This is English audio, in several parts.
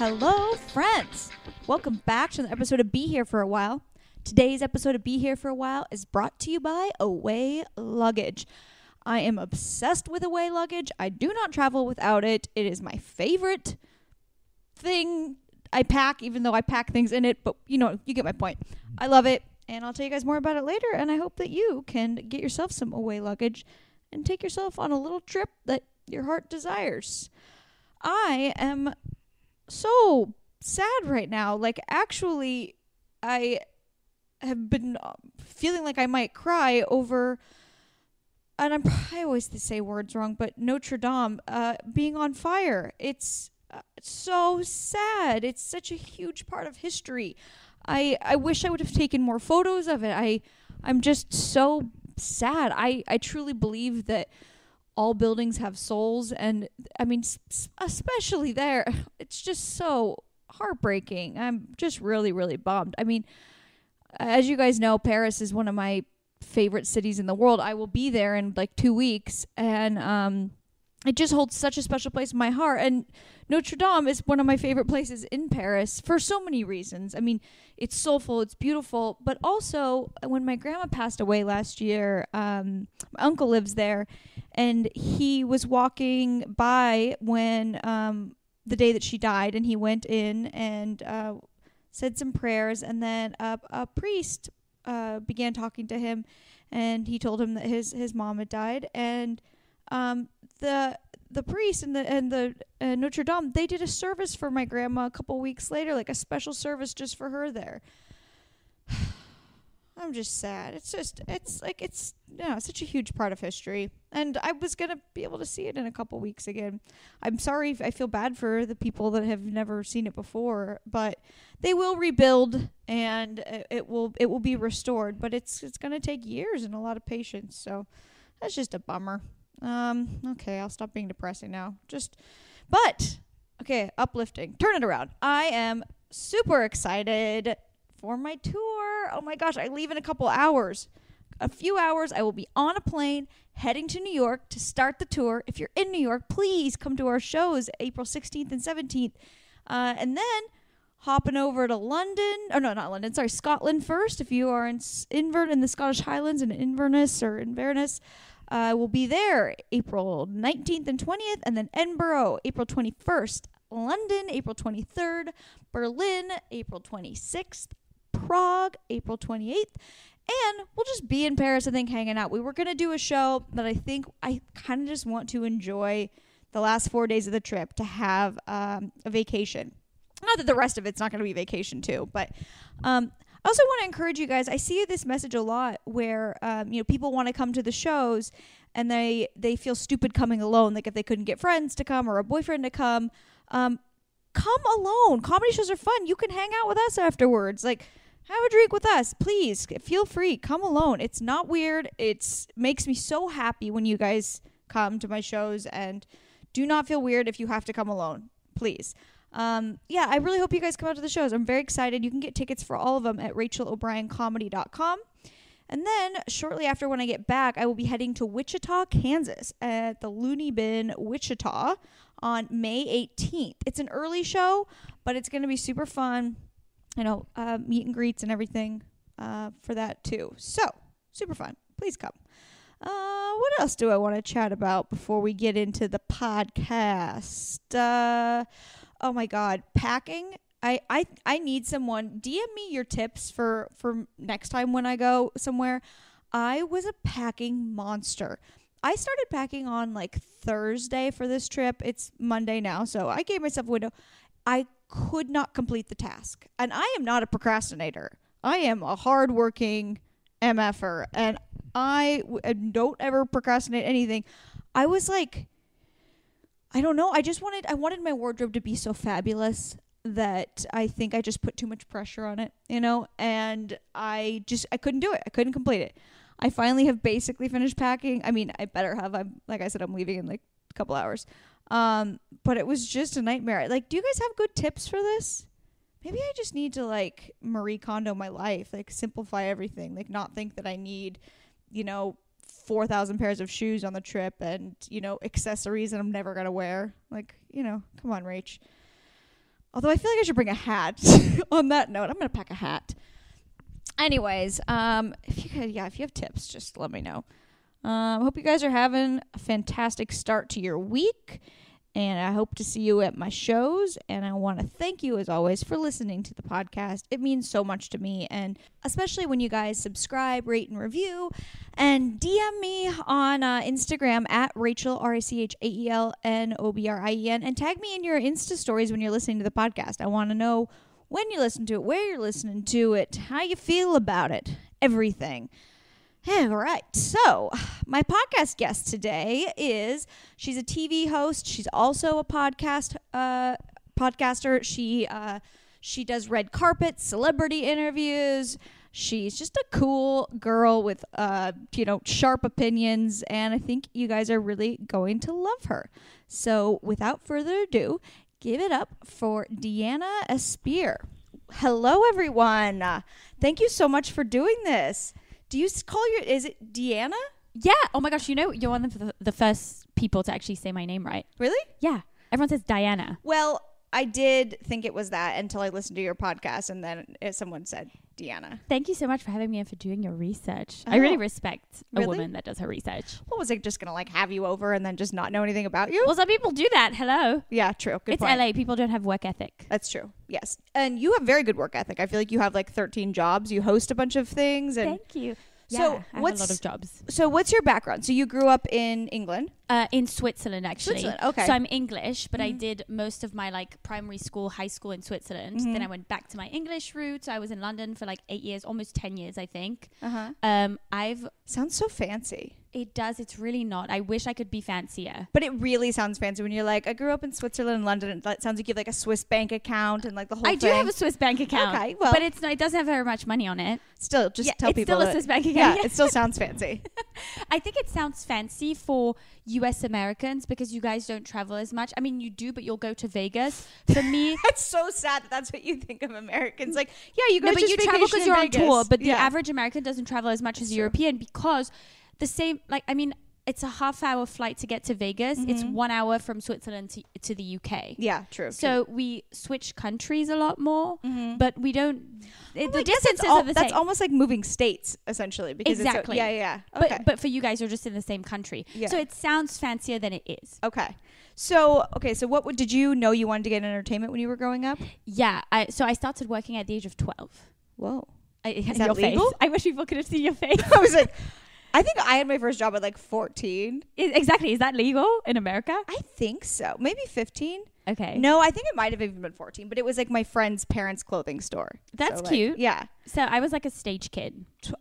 Hello, friends. Welcome back to the episode of Be Here for a While. Today's episode of Be Here for a While is brought to you by Away Luggage. I am obsessed with Away Luggage. I do not travel without it. It is my favorite thing I pack, even though I pack things in it, but you know, you get my point. I love it, and I'll tell you guys more about it later. And I hope that you can get yourself some Away Luggage and take yourself on a little trip that your heart desires. I am so sad right now. Like, actually, I have been uh, feeling like I might cry over, and I'm I always say words wrong, but Notre Dame uh, being on fire. It's uh, so sad. It's such a huge part of history. I I wish I would have taken more photos of it. I I'm just so sad. I I truly believe that all buildings have souls and I mean especially there. It's just so heartbreaking. I'm just really really bummed. I mean, as you guys know, Paris is one of my favorite cities in the world. I will be there in like 2 weeks and um it just holds such a special place in my heart and Notre Dame is one of my favorite places in Paris for so many reasons. I mean, it's soulful, it's beautiful, but also when my grandma passed away last year, um, my uncle lives there, and he was walking by when um, the day that she died, and he went in and uh, said some prayers, and then a, a priest uh, began talking to him, and he told him that his his mom had died, and um, the the priest and the and the uh, Notre Dame they did a service for my grandma a couple weeks later, like a special service just for her there. I'm just sad. It's just it's like it's you know, such a huge part of history, and I was gonna be able to see it in a couple weeks again. I'm sorry, I feel bad for the people that have never seen it before, but they will rebuild and it, will it will be restored. But it's it's gonna take years and a lot of patience. So that's just a bummer. Um, okay, I'll stop being depressing now. Just, but okay, uplifting. Turn it around. I am super excited for my tour. Oh my gosh, I leave in a couple hours. A few hours, I will be on a plane heading to New York to start the tour. If you're in New York, please come to our shows April 16th and 17th. Uh, and then hopping over to London. Oh, no, not London. Sorry, Scotland first. If you are in Invern in the Scottish Highlands in Inverness or Inverness, uh, will be there April 19th and 20th, and then Edinburgh, April 21st, London, April 23rd, Berlin, April 26th, Prague, April 28th, and we'll just be in Paris, I think, hanging out. We were going to do a show but I think I kind of just want to enjoy the last four days of the trip to have um, a vacation. Not that the rest of it's not going to be vacation, too, but. Um, I also want to encourage you guys. I see this message a lot where um, you know people want to come to the shows and they they feel stupid coming alone. Like if they couldn't get friends to come or a boyfriend to come, um, come alone. Comedy shows are fun. You can hang out with us afterwards. Like have a drink with us, please. Feel free. Come alone. It's not weird. It's makes me so happy when you guys come to my shows and do not feel weird if you have to come alone. Please um, yeah, I really hope you guys come out to the shows. I'm very excited. You can get tickets for all of them at rachaelobriencomedy.com. And then shortly after when I get back, I will be heading to Wichita, Kansas at the Loony Bin Wichita on May 18th. It's an early show, but it's going to be super fun. You know, uh, meet and greets and everything uh, for that too. So, super fun. Please come. Uh, what else do I want to chat about before we get into the podcast? Oh my god, packing. I, I I need someone DM me your tips for for next time when I go somewhere. I was a packing monster. I started packing on like Thursday for this trip. It's Monday now, so I gave myself a window. I could not complete the task. And I am not a procrastinator. I am a hardworking MFer and I w- don't ever procrastinate anything. I was like I don't know. I just wanted I wanted my wardrobe to be so fabulous that I think I just put too much pressure on it, you know, and I just I couldn't do it. I couldn't complete it. I finally have basically finished packing. I mean, I better have. I'm like I said I'm leaving in like a couple hours. Um, but it was just a nightmare. Like, do you guys have good tips for this? Maybe I just need to like Marie Kondo my life, like simplify everything, like not think that I need, you know, 4,000 pairs of shoes on the trip and, you know, accessories that I'm never going to wear. Like, you know, come on, Rach. Although I feel like I should bring a hat. On that note, I'm gonna pack a hat. Anyways, um, if you could, yeah, if you have tips, just let me know. Um, hope you guys are having a fantastic start to your week, and I hope to see you at my shows. And I want to thank you, as always, for listening to the podcast. It means so much to me, and especially when you guys subscribe, rate, and review, and DM me on uh, Instagram at Rachel R A C H A E L N O B R I E N, and tag me in your Insta stories when you're listening to the podcast. I want to know when you listen to it, where you're listening to it, how you feel about it, everything. All right. So, my podcast guest today is she's a TV host. She's also a podcast uh, podcaster. She uh, she does red carpet, celebrity interviews. She's just a cool girl with uh, you know sharp opinions, and I think you guys are really going to love her. So, without further ado, give it up for Deanna Espir. Hello, everyone. Thank you so much for doing this. Do you call your is it Deanna? Yeah. Oh my gosh. You know, you're one of the, the first people to actually say my name right. Really? Yeah. Everyone says Diana. Well, I did think it was that until I listened to your podcast, and then someone said Deanna. Thank you so much for having me and for doing your research. I really Oh. respect a Really? woman that does her research. What was I just gonna like have you over and then just not know anything about you? Well, some people do that. Hello. yeah, true. Good it's point. LA. People don't have work ethic. That's true. Yes, and you have very good work ethic. I feel like you have like 13 jobs. You host a bunch of things, and Thank you. So, Yeah, I have what's- a lot of jobs. so what's your background? So you grew up in England. Uh, in Switzerland, actually. Switzerland, okay. So I'm English, but I Mhm. did most of my like primary school, high school in Switzerland. Mhm. Then I went back to my English roots. I was in London for like eight years, almost ten years, I think. Uh huh. Um, I've Sounds so fancy. it does. It's really not. I wish I could be fancier. But it really sounds fancy when you're like, I grew up in Switzerland and London. and That sounds like you have like a Swiss bank account and like the whole I do have a Swiss bank account. Okay, well- but it's not, it doesn't have very much money on it. still, just yeah, tell it's people. still a Swiss bank account. yeah, it still sounds fancy. I think it sounds fancy for U.S. Americans because you guys don't travel as much. I mean, you do, but you'll go to Vegas. For me, That's so sad that that's what you think of Americans. Like, yeah, you go no, but you travel because you're on tour. But the average American doesn't travel as much as That's a true. European because the same. Like, I mean, it's a half-hour flight to get to Vegas. It's Mhm. one hour from Switzerland to, to the UK. Yeah, true. So we switch countries a lot more, Mhm. but we don't. It, the distances it's al- are the that's same. That's almost like moving states essentially because Exactly. It's so, yeah, yeah. yeah. Okay. But but for you guys, you're just in the same country, Yeah. so it sounds fancier than it is. okay. So okay, so what did you know you wanted to get in entertainment when you were growing up? Yeah, I so I started working at the age of twelve. Whoa. I, Is your that face. legal? I wish people could have seen your face. I was like, I think I had my first job at like 14. I- exactly. Is that legal in America? I think so. Maybe 15. Okay. No, I think it might have even been 14, but it was like my friend's parents' clothing store. That's So, like, cute. yeah. So I was like a stage kid. T-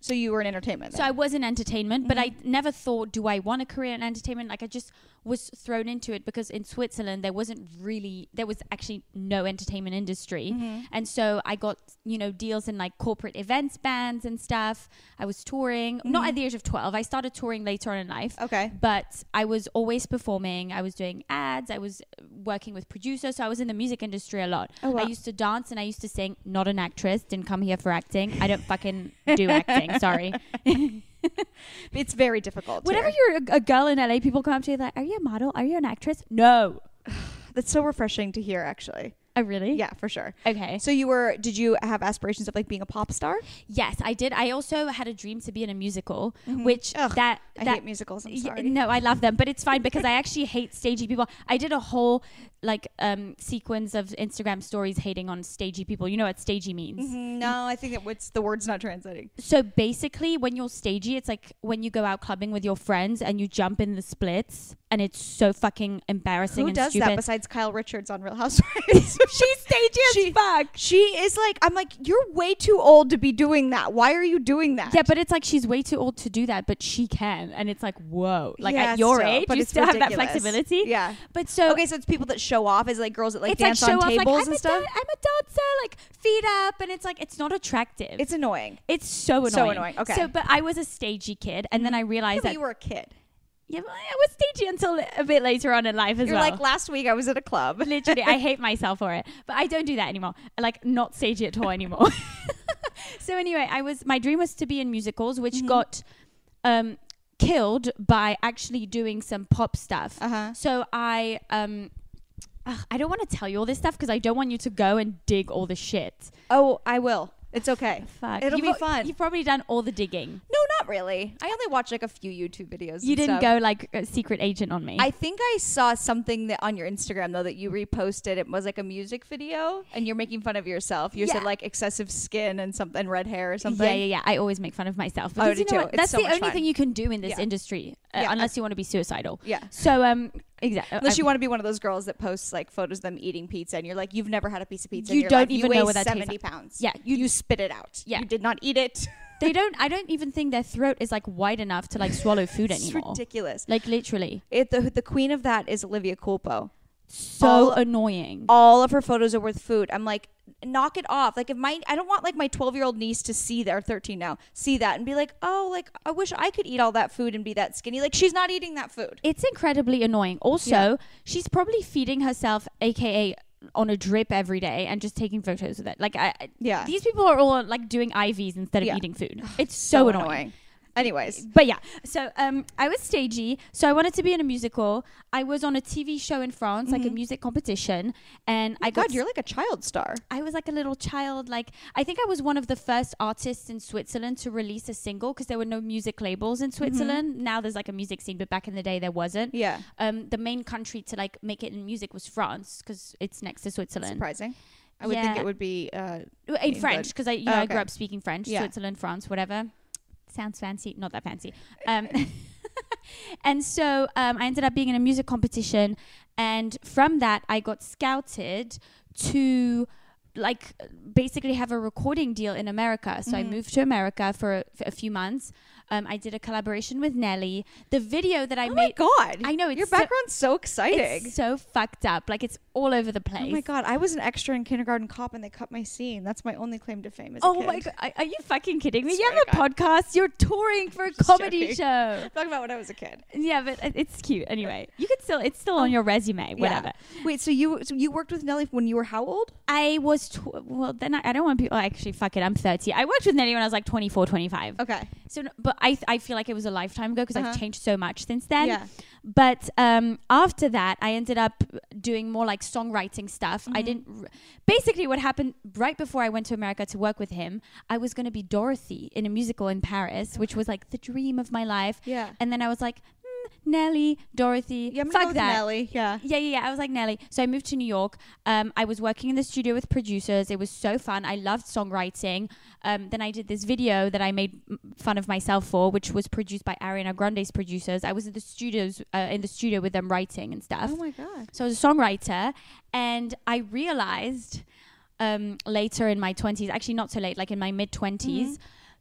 So you were in entertainment. So. I was in entertainment, but I Mm-hmm. never thought, do I want a career in entertainment? Like I just was thrown into it because in Switzerland there wasn't really there was actually no entertainment industry. Mm-hmm. And so I got, you know, deals in like corporate events bands and stuff. I was touring, not Mhm. at the age of 12. I started touring later on in life. okay. But I was always performing. I was doing ads. I was uh, working with producers. So I was in the music industry a lot. Oh, wow. I used to dance and I used to sing. Not an actress. Didn't come here for acting. I don't fucking do acting. Sorry. It's very difficult. Whenever here. you're a, a girl in LA, people come up to you like, "Are you a model? Are you an actress?" No. That's so refreshing to hear actually. Oh, really? Yeah, for sure. Okay. So you were did you have aspirations of like being a pop star? Yes, I did. I also had a dream to be in a musical, which Mm-hmm. Ugh, that I hate musicals. I'm sorry. no, I love them, but it's fine because I actually hate stagey people. I did a whole like um sequence of Instagram stories hating on stagey people. You know what stagey means? Mhm, No, I think that what's the word's not translating. So basically, when you're stagey, it's like when you go out clubbing with your friends and you jump in the splits, and it's so fucking embarrassing Who does stupid. that besides Kyle Richards on Real Housewives? She's stagey She- as fuck. she is like, I'm like, you're way too old to be doing that. Why are you doing that? Yeah, but it's like she's way too old to do that, but she can, and it's like whoa, like Yeah, at your still, age, but you still have that flexibility. Yeah. But so Okay, so it's people that show off as like girls that like dance like on off, tables like, and stuff. dan- I'm a dancer, like feet up, and it's like it's not attractive. It's annoying. It's so annoying. So annoying, okay. So, but I was a stagey kid, and then mm-hmm. I realized but that you were a kid. Yeah, but I was stagey until a bit later on in life as You're well. like last week I was at a club. Literally, I hate myself for it, but I don't do that anymore. Like not stagey at all anymore. so anyway, I was my dream was to be in musicals, which Mhm. got um, killed by actually doing some pop stuff. Uh huh. So I um ugh, I don't want to tell you all this stuff because I don't want you to go and dig all the shit. Oh, I will. It's okay. Fuck. It'll You've be al- fun. You've probably done all the digging. No, not really. I only watched like a few YouTube videos. You and didn't stuff. go like a secret agent on me. I think I saw something that on your Instagram though that you reposted. It was like a music video, and you're making fun of yourself. You Yeah. said like excessive skin and something, red hair or something. Yeah, yeah, yeah. I always make fun of myself. Oh, I you do know too. what? That's so the only fun. thing you can do in this Yeah. industry, uh, Yeah. unless you want to be suicidal. Yeah. So, um, exactly. Uh, Unless you want to be one of those girls that posts like photos of them eating pizza, and you're like, you've never had a piece of pizza. in You your don't life. even you know what that tastes seventy pounds. Yeah, you, you- spit it out. Yeah. you did not eat it. they don't. I don't even think their throat is like wide enough to like swallow food it's anymore. ridiculous. Like literally, It, the the queen of that is Olivia Culpo. So All- annoying. All of her photos are with food. I'm like, knock it off. Like if my I don't want like my 12 year old niece to see that or 13 now see that and be like, oh, like I wish I could eat all that food and be that skinny. Like she's not eating that food. It's incredibly annoying. Also, Yeah. she's probably feeding herself, aka on a drip every day, and just taking photos of it. Like, I, Yeah. these people are all like doing IVs instead of Yeah. eating food. It's so, annoying. Anyways, But yeah, so um, I was stagey. So I wanted to be in a musical. I was on a TV show in France, like a music competition, and I I got. God, you're like a child star. I was like a little child. Like I think I was one of the first artists in Switzerland to release a single because there were no music labels in Switzerland. Now there's like a music scene, but back in the day there wasn't. Yeah. Um, the main country to like make it in music was France because it's next to Switzerland. Surprising. I would think it would be uh, in Okay, French because I you know Oh, I grew up speaking French. Yeah. Switzerland, France, whatever. Sounds fancy, not that fancy. Um, and so um, I ended up being in a music competition, and from that I got scouted to like basically have a recording deal in America. So I Mhm. moved to America for a, for a few months. Um, I did a collaboration with Nelly. The video that I oh my made, god! I know, your so- background's so, exciting. it's so fucked up. Like it's all over the place. Oh my god! I was an extra in Kindergarten Cop, and they cut my scene. That's my only claim to fame. As a Oh my god! Are- Are you fucking kidding me? You have a podcast. You're touring for a comedy joking. show. Talking about when I was a kid. Yeah, but it's cute. Anyway, you could still. It's still on your resume. Whatever. Wait, so you so you worked with Nelly when you were how old? I was. Tw- well, then I, I don't want people. Actually, fuck it. I'm 30. I worked with Nelly when I was like 24, 25. Okay. So, but I I feel like it was a lifetime ago because Uh-huh. I've changed so much since then. yeah. But um, after that, I ended up doing more like songwriting stuff. I Mhm. didn't. R- basically, what happened right before I went to America to work with him, I was going to be Dorothy in a musical in Paris, which was like the dream of my life. Yeah. And then I was like, Nelly, Dorothy, Yeah. I'm gonna fuck with that. Nelly. Yeah. Yeah, yeah, yeah. I was like Nelly. So I moved to New York. Um, I was working in the studio with producers. It was so fun. I loved songwriting. Um, then I did this video that I made m- fun of myself for, which was produced by Ariana Grande's producers. I was in the studios, uh, in the studio with them writing and stuff. Oh my god. So I was a songwriter, and I realized um, later in my twenties, actually not so late, like in my mid 20s Mm-hmm.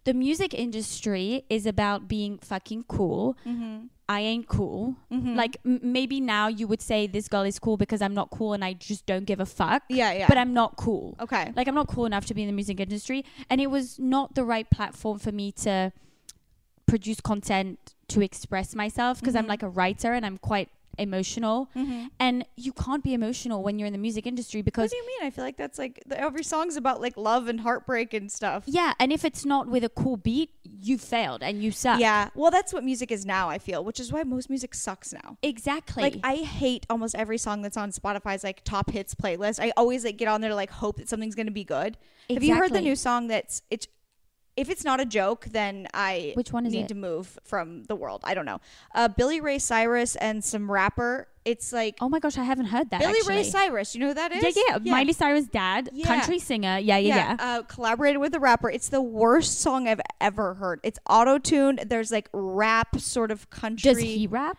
The music industry is about being fucking cool. Mm-hmm. I ain't cool. Mhm. Like m- maybe now you would say this girl is cool because I'm not cool and I just don't give a fuck. Yeah. Yeah. But I'm not cool. okay. Like I'm not cool enough to be in the music industry, and it was not the right platform for me to produce content to express myself because I'm Mhm. like a writer and I'm quite emotional. Mm-hmm. And you can't be emotional when you're in the music industry because What do you mean? I feel like that's like the, every song's about like love and heartbreak and stuff. yeah, and if it's not with a cool beat, you failed and you suck. Yeah. Well, that's what music is now. I feel, which is why most music sucks now. exactly. Like I hate almost every song that's on Spotify's like top hits playlist. I always like get on there to like hope that something's gonna be good. Have you heard the new song that's it's if it's not a joke, then I Which one is need it? to move from the world. I don't know. Uh, Billy Ray Cyrus and some rapper. It's like oh my gosh, I haven't heard that. Billy actually. Ray Cyrus. You know who that is? Yeah, yeah, Miley Cyrus' dad, Yeah. country singer. Yeah, yeah, yeah. Uh, collaborated with a rapper. It's the worst song I've ever heard. It's auto tuned. There's like rap sort of country. Does he rap?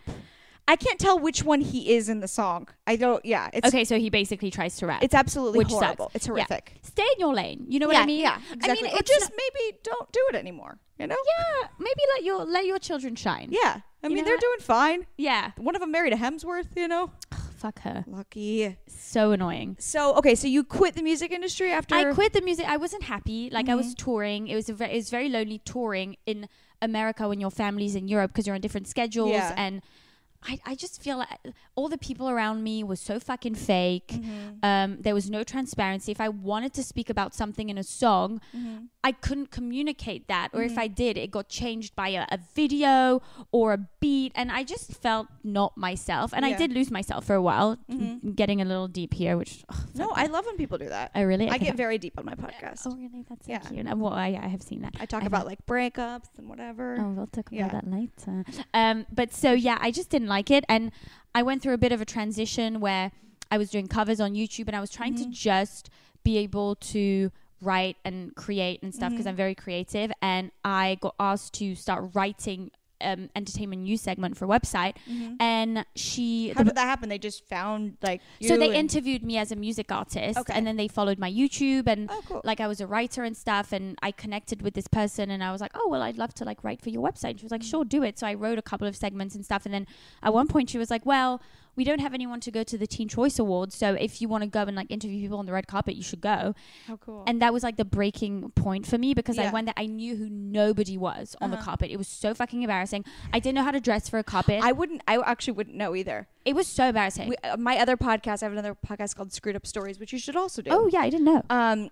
I can't tell which one he is in the song. I don't. Yeah. It's Okay, so he basically tries to rap. It's absolutely Which horrible. sucks. It's Yeah. horrific. Stay in your lane. You know what yeah, I mean? Yeah, I mean, or just not- maybe don't do it anymore. You know? yeah. Maybe let your let your children shine. Yeah. I You mean, they're what? doing fine. Yeah. One of them married a Hemsworth. You know? Fuck her. Lucky. So annoying. So okay, so you quit the music industry after? I quit the music. I wasn't happy. Like I was Mm-hmm. touring. It was a very, it was very lonely touring in America when your family's in Europe because you're on different schedules Yeah. and I, I just feel like all the people around me was so fucking fake. Mm-hmm. Um, there was no transparency. If I wanted to speak about something in a song, Mm-hmm. I couldn't communicate that. Or if I did, it got changed by a, a video or a beat. And I just felt not myself. And I did lose myself for a while, Mhm. getting a little deep here, which. ugh, No, I love when people do that. I really. I okay. get very deep on my podcast. Oh, really? That's so Yeah. cute. Well, I, I have seen that. I talk I about like breakups and whatever. Oh, we'll talk Yeah. about that later. Um, but so yeah, I just didn't like it, and I went through a bit of a transition where I was doing covers on YouTube, and I was trying to Mhm. just be able to write and create and stuff because Mhm. I'm very creative, and I got asked to start writing um, entertainment news segment for website, Mhm. and she How the- did that happen? They just found like you so they and- interviewed me as a music artist, Okay. and then they followed my YouTube and Oh, cool. like I was a writer and stuff and I connected with this person and I was like, "Oh, well, I'd love to like write for your website." She was like, Mm. "Sure, do it." So I wrote a couple of segments and stuff and then at one point she was like, "Well, we don't have anyone to go to the Teen Choice Awards, so if you want to go and like interview people on the red carpet, you should go." How cool. And that was like the breaking point for me because I went there I knew who nobody was on the Uh-huh. carpet. It was so fucking embarrassing. I didn't know how to dress for a carpet. I wouldn't. I actually wouldn't know either. it was so embarrassing. We, uh, my other podcast, I have another podcast called Screwed Up Stories, which you should also do. oh, yeah, I didn't know. um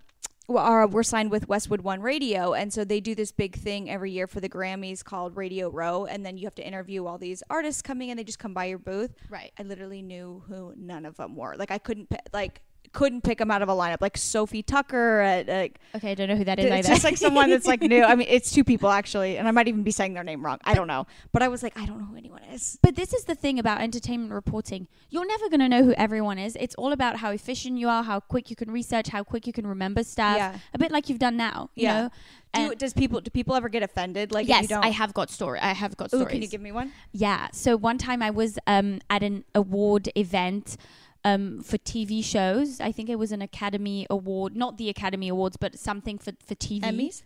well, our, we're signed with Westwood One Radio, and so they do this big thing every year for the Grammys called Radio Row, and then you have to interview all these artists coming in. They just come by your booth. Right. I literally knew who none of them were. Like I couldn't like couldn't pick them out of a lineup. Like Sofi Tukker, uh, like Okay, I don't know who that is it's either. just like someone that's like new. I mean, it's two people actually, and I might even be saying their name wrong. I don't know, but I was like, I don't know who anyone is. But this is the thing about entertainment reporting. You're never going to know who everyone is. It's all about how efficient you are, how quick you can research, how quick you can remember stuff. Yeah. A bit like you've done now. You Yeah. know? Do does people do people ever get offended? Like if yes, you don't. I have got story. I have got Ooh, stories. can you give me one? yeah. So one time I was um, at an award event um, for TV shows. I think it was an Academy Award, not the Academy Awards, but something for for TV. Emmys.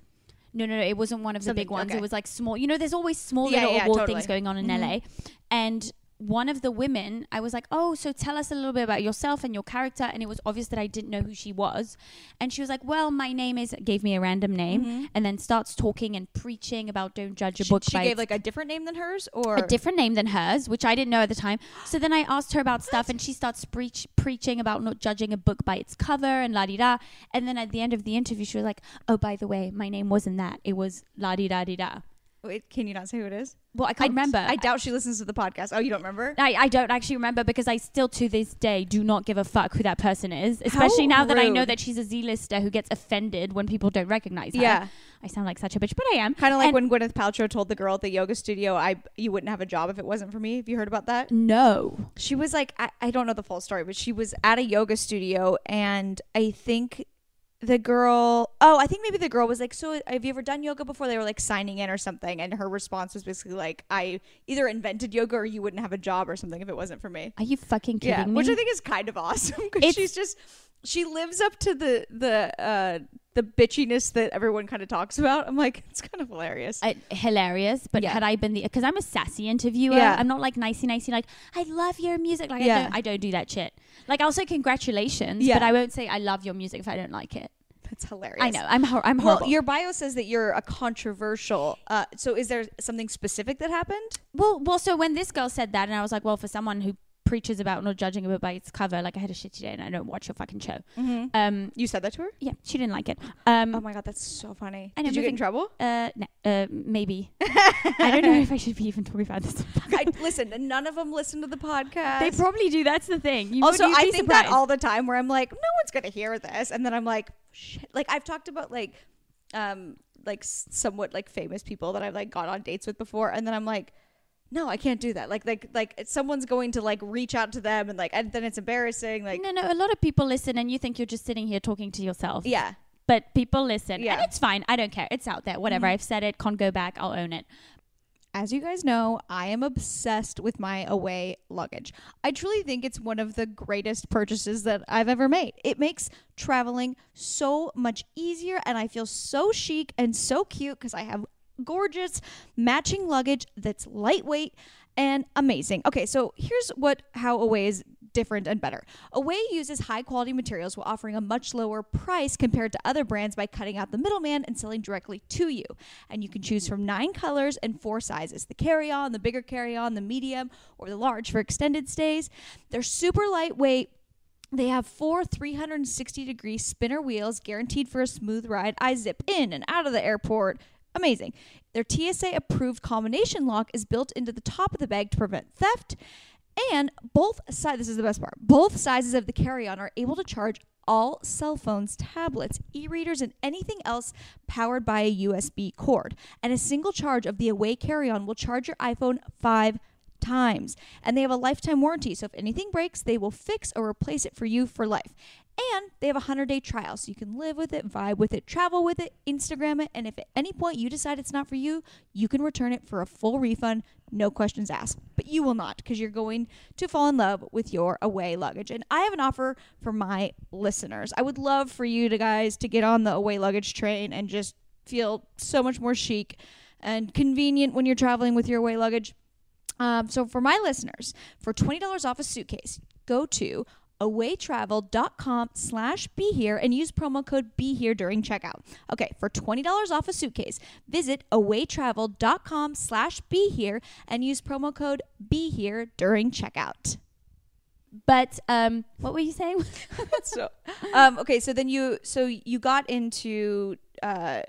No, no, no. It wasn't one of the big ones. okay. It was like small. You know, there's always small Yeah, little yeah, award totally. things going on in Mhm. LA. And one of the women, I was like, "Oh, so tell us a little bit about yourself and your character." And it was obvious that I didn't know who she was. And she was like, "Well, my name is," gave me a random name, Mhm. and then starts talking and preaching about don't judge a She, book she by gave like a different name than hers, or a different name than hers, which I didn't know at the time. So then I asked her about stuff, and she starts preach, preaching about not judging a book by its cover and la di da. And then at the end of the interview, she was like, "Oh, by the way, my name wasn't that. It was la di da di da." Wait, can you not say who it is? Well, I can't remember. I doubt she listens to the podcast. Oh, you don't remember? I, I don't actually remember because I still to this day do not give a fuck who that person is. Especially now that I know that she's a Z-lister who gets offended when people don't recognize her. Yeah, I sound like such a bitch, but I am. kind of like And- when Gwyneth Paltrow told the girl at the yoga studio, "I you wouldn't have a job if it wasn't for me." Have you heard about that? No. She was like, I, I don't know the full story, but she was at a yoga studio, and I think the girl, oh, I think maybe the girl was like, "So have you ever done yoga before?" They were like signing in or something, and her response was basically like, "I either invented yoga or you wouldn't have a job or something if it wasn't for me." Are you fucking kidding yeah, me? which I think is kind of awesome because she's just she lives up to the the uh the bitchiness that everyone kind of talks about. I'm like, it's kind of hilarious. uh, hilarious. But Yeah. had I been the, because I'm a sassy interviewer, Yeah. I'm not like nicey nicey. Like I love your music. Like I don't, I don't do that shit. Like I'll say congratulations, Yeah. but I won't say I love your music if I don't like it. That's hilarious. I know. I'm I'm Well, horrible. your bio says that you're a controversial. Uh, so is there something specific that happened? well, well. So when this girl said that, and I was like, well, for someone who preaches about not judging a book by its cover, like I had a shitty day and I don't watch your fucking show. Mm-hmm. Um, You said that to her? yeah, she didn't like it. Um, Oh my god, that's so funny. Did you get in trouble? uh, no, uh, maybe. I don't know if I should be even talking about this. I, listen, none of them listen to the podcast. they probably do. That's the thing. You also, I think surprised. that all the time where I'm like, no one's gonna hear this, and then I'm like, shit. Like I've talked about like, um, like somewhat like famous people that I've like gone on dates with before, and then I'm like, no, I can't do that. Like, like, like someone's going to like reach out to them, and like, and then it's embarrassing. Like, no, no. A lot of people listen, and you think you're just sitting here talking to yourself. yeah, But people listen, Yeah. and it's fine. I don't care. It's out there. Whatever. Mhm. I've said it. Can't go back. I'll own it. as you guys know, I am obsessed with my away luggage. I truly think it's one of the greatest purchases that I've ever made. It makes traveling so much easier, and I feel so chic and so cute because I have gorgeous matching luggage that's lightweight and amazing. Okay, so here's what how Away is different and better. Away uses high quality materials while offering a much lower price compared to other brands by cutting out the middleman and selling directly to you. And you can choose from nine colors and four sizes the carry on, the bigger carry on, the medium, or the large for extended stays. They're super lightweight. They have four 360 degree spinner wheels guaranteed for a smooth ride. I zip in and out of the airport. Amazing. Their TSA approved combination lock is built into the top of the bag to prevent theft. And both sides, this is the best part, both sizes of the carry on are able to charge all cell phones, tablets, e readers, and anything else powered by a USB cord. And a single charge of the Away carry on will charge your iPhone five times. And they have a lifetime warranty, so if anything breaks, they will fix or replace it for you for life. And they have a 100 day trial, so you can live with it, vibe with it, travel with it, Instagram it, and if at any point you decide it's not for you, you can return it for a full refund, no questions asked. But you will not, because you're going to fall in love with your away luggage. And I have an offer for my listeners. I would love for you to guys to get on the away luggage train and just feel so much more chic and convenient when you're traveling with your away luggage. Um, so for my listeners, for $20 off a suitcase, go to awaytravel.com slash be here and use promo code be here during checkout. Okay, for $20 off a suitcase, visit awaytravel.com slash be here and use promo code be here during checkout. But um, what were you saying? so, um, okay, so then you, so you got into, uh,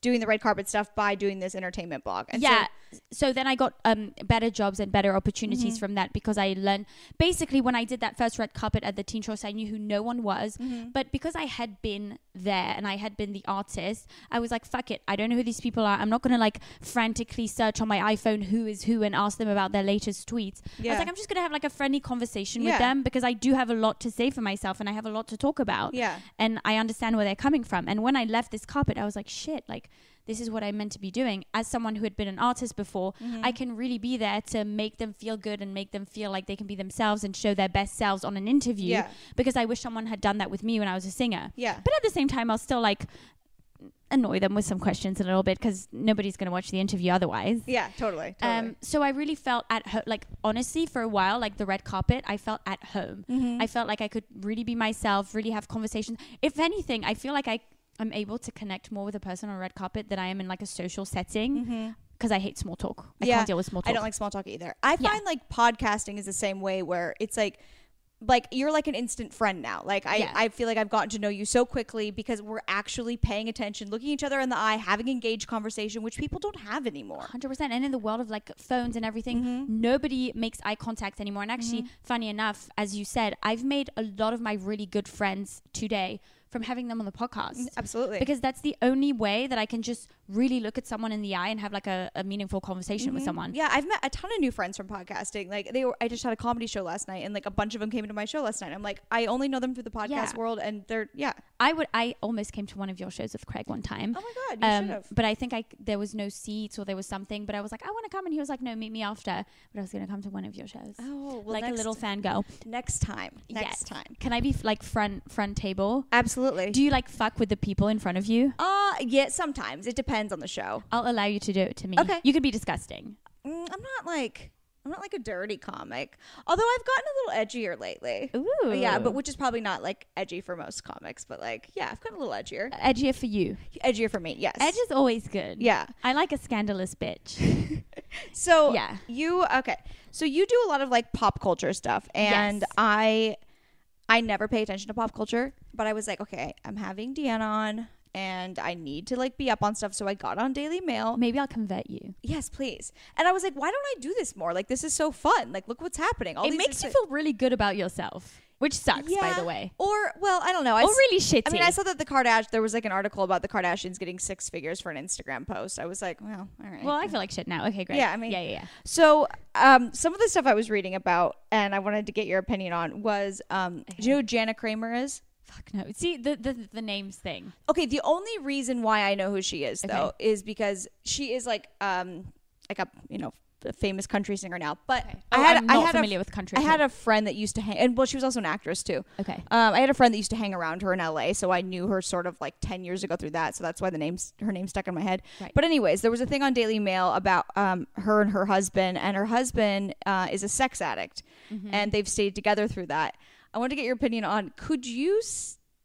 doing the red carpet stuff by doing this entertainment blog. And yeah. So, So, then I got um, better jobs and better opportunities Mhm. from that because I learned basically when I did that first red carpet at the Teen Choice, I knew who no one was. Mhm. But because I had been there and I had been the artist, I was like, fuck it. I don't know who these people are. I'm not going to like frantically search on my iPhone who is who and ask them about their latest tweets. I was like, I'm just going to have like a friendly conversation Yeah. with them because I do have a lot to say for myself and I have a lot to talk about yeah. and I understand where they're coming from. And when I left this carpet, I was like, shit, like this is what I meant to be doing. As someone who had been an artist before, Mm-hmm. I can really be there to make them feel good and make them feel like they can be themselves and show their best selves on an interview. Yeah. Because I wish someone had done that with me when I was a singer. Yeah. But at the same time, I'll still like annoy them with some questions a little bit because nobody's going to watch the interview otherwise. Yeah, totally. totally. Um, so I really felt at home, like honestly, for a while, like the red carpet, I felt at home. Mm-hmm. I felt like I could really be myself, really have conversations. If anything, I feel like I am able to connect more with a person on a red carpet than I am in like a social setting Mhm. because I hate small talk. I Yeah, can't deal with small talk. I don't like small talk either. I Yeah. find like podcasting is the same way where it's like like you're like an instant friend now. Like I, Yeah. I feel like I've gotten to know you so quickly because we're actually paying attention, looking each other in the eye, having engaged conversation, which people don't have anymore. 100% and in the world of like phones and everything Mhm. nobody makes eye contact anymore and actually Mhm. funny enough as you said i've made a lot of my really good friends today from having them on the podcast Absolutely. because that's the only way that i can just really look at someone in the eye and have like a, a meaningful conversation with Mhm. someone Yeah, I've met a ton of new friends from podcasting. Like they were I just had a comedy show last night and like a bunch of them came into my show last night. I'm like I only know them through the podcast Yeah. world and they're yeah. i would i almost came to one of your shows with craig one time Oh my god, you um, should have. but I think I there was no seats or there was something. But I was like, I want to come, and he was like, No, meet me after. But I was going to come to one of your shows, Oh, well, like a little fangirl. next time. Next Yes. time. Can I be f- like front front table? Absolutely. Do you like fuck with the people in front of you? uh yeah, sometimes. It depends on the show. I'll allow you to do it to me. Okay. You could be disgusting. Mm, I'm not like I'm not like a dirty comic. Although I've gotten a little edgier lately. Ooh. Yeah, but which is probably not like edgy for most comics, but like yeah, I've gotten a little edgier. edgier for you. Edgier for me, yes. Edge is always good. yeah. I like a scandalous bitch. So yeah. you okay. So you do a lot of like pop culture stuff and Yes. I I never pay attention to pop culture, but I was like, okay, I'm having Deanna on and I need to like be up on stuff. So I got on Daily Mail. Maybe I'll convert you. Yes, please. And I was like, why don't I do this more? Like this is so fun. Like look what's happening. All it makes you feel really good about yourself, which sucks, by the way. Or well, I don't know. I Or really shitty. I mean, I saw that the Kardashians. There was like an article about the Kardashians getting six figures for an Instagram post. I was like, well, all right. well, I feel like shit now. Okay, great. Yeah, I mean- yeah, yeah, yeah. So, um, some of the stuff I was reading about, and I wanted to get your opinion on, was, um, do you know who Jana Kramer is? Fuck no. See the the the names thing. Okay, the only reason why I know who she is though Okay. is because she is like, um, like a you know a famous country singer now. But Oh, I had I'm I had familiar a, with country. I at had all. a friend that used to hang, and well, she was also an actress too. okay. Um, I had a friend that used to hang around her in LA, so I knew her sort of like ten years ago through that. So that's why the name's her name stuck in my head. Right. But anyways, there was a thing on Daily Mail about um, her and her husband, and her husband uh, is a sex addict, Mm-hmm. and they've stayed together through that. I want to get your opinion on could you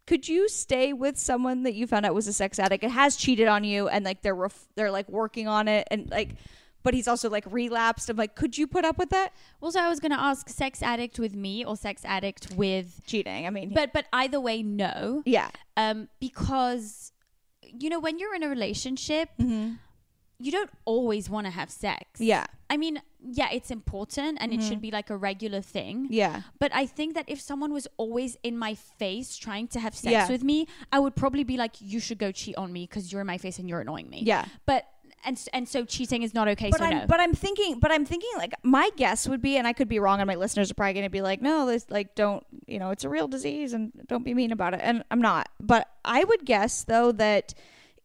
could you stay with someone that you found out was a sex addict It has cheated on you, and like they're ref- they're like working on it, and like. But he's also like relapsed. I'm like, could you put up with that Well, so I was going to ask sex addict with me or sex addict with. cheating? I mean, But but either way, no. yeah, Um, because you know when you're in a relationship, mm-hmm. You don't always want to have sex. yeah, I mean, yeah, it's important and it should mm-hmm. be like a regular thing. yeah. But I think that if someone was always in my face trying to have sex Yeah. with me, I would probably be like, "You should go cheat on me because you're in my face and you're annoying me." Yeah. But and and so cheating is not okay. But so I'm no. but I'm thinking but I'm thinking like my guess would be and I could be wrong and my listeners are probably going to be like no this like don't you know it's a real disease and don't be mean about it and I'm not. But I would guess though that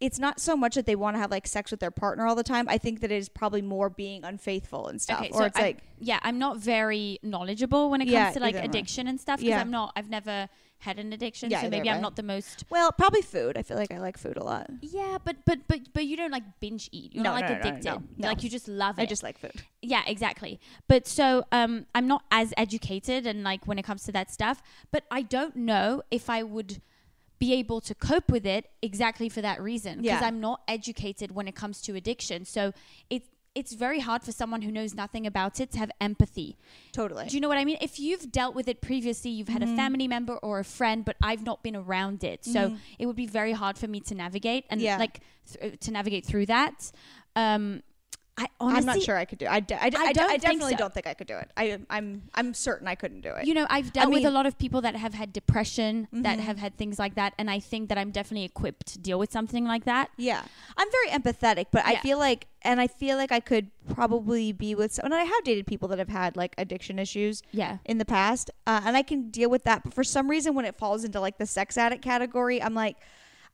it's not so much that they want to have like sex with their partner all the time. I think that it is probably more being unfaithful and stuff. okay, or so it's I'm- like yeah, I'm not very knowledgeable when it comes Yeah, to like either am I. addiction and stuff because Yeah. I'm not. I've never had an addiction, Yeah, so maybe I'm not the most. well, probably food. I feel like I like food a lot. Yeah, but but but but you don't like binge eat. You're No, not like no, addicted. no, no. Like you just love it. I just like food. Yeah, exactly. But so um I'm not as educated and like when it comes to that stuff, but I don't know if I would be able to cope with it exactly for that reason because Yeah. I'm not educated when it comes to addiction. So it's it's very hard for someone who knows nothing about it to have empathy. Totally. Do you know what I mean? If you've dealt with it previously, you've had Mm-hmm. a family member or a friend, but I've not been around it, so it would be very hard for me to navigate and Yeah. like th- to navigate through that. Um, I honestly, I'm not sure I could do. It. I, d- I, d- I I, don't I definitely so. don't think I could do it. I I'm I'm certain I couldn't do it. You know, I've dealt with a mean- Mm-hmm. lot of people that have had depression, that have had things like that, and I think that I'm definitely equipped to deal with something like that. Yeah. I'm very empathetic, but I feel like and I feel like I could probably be with someone I have dated people that have had like addiction issues Yeah. in the past. Uh, and I can deal with that, but for some reason when it falls into like the sex addict category, I'm like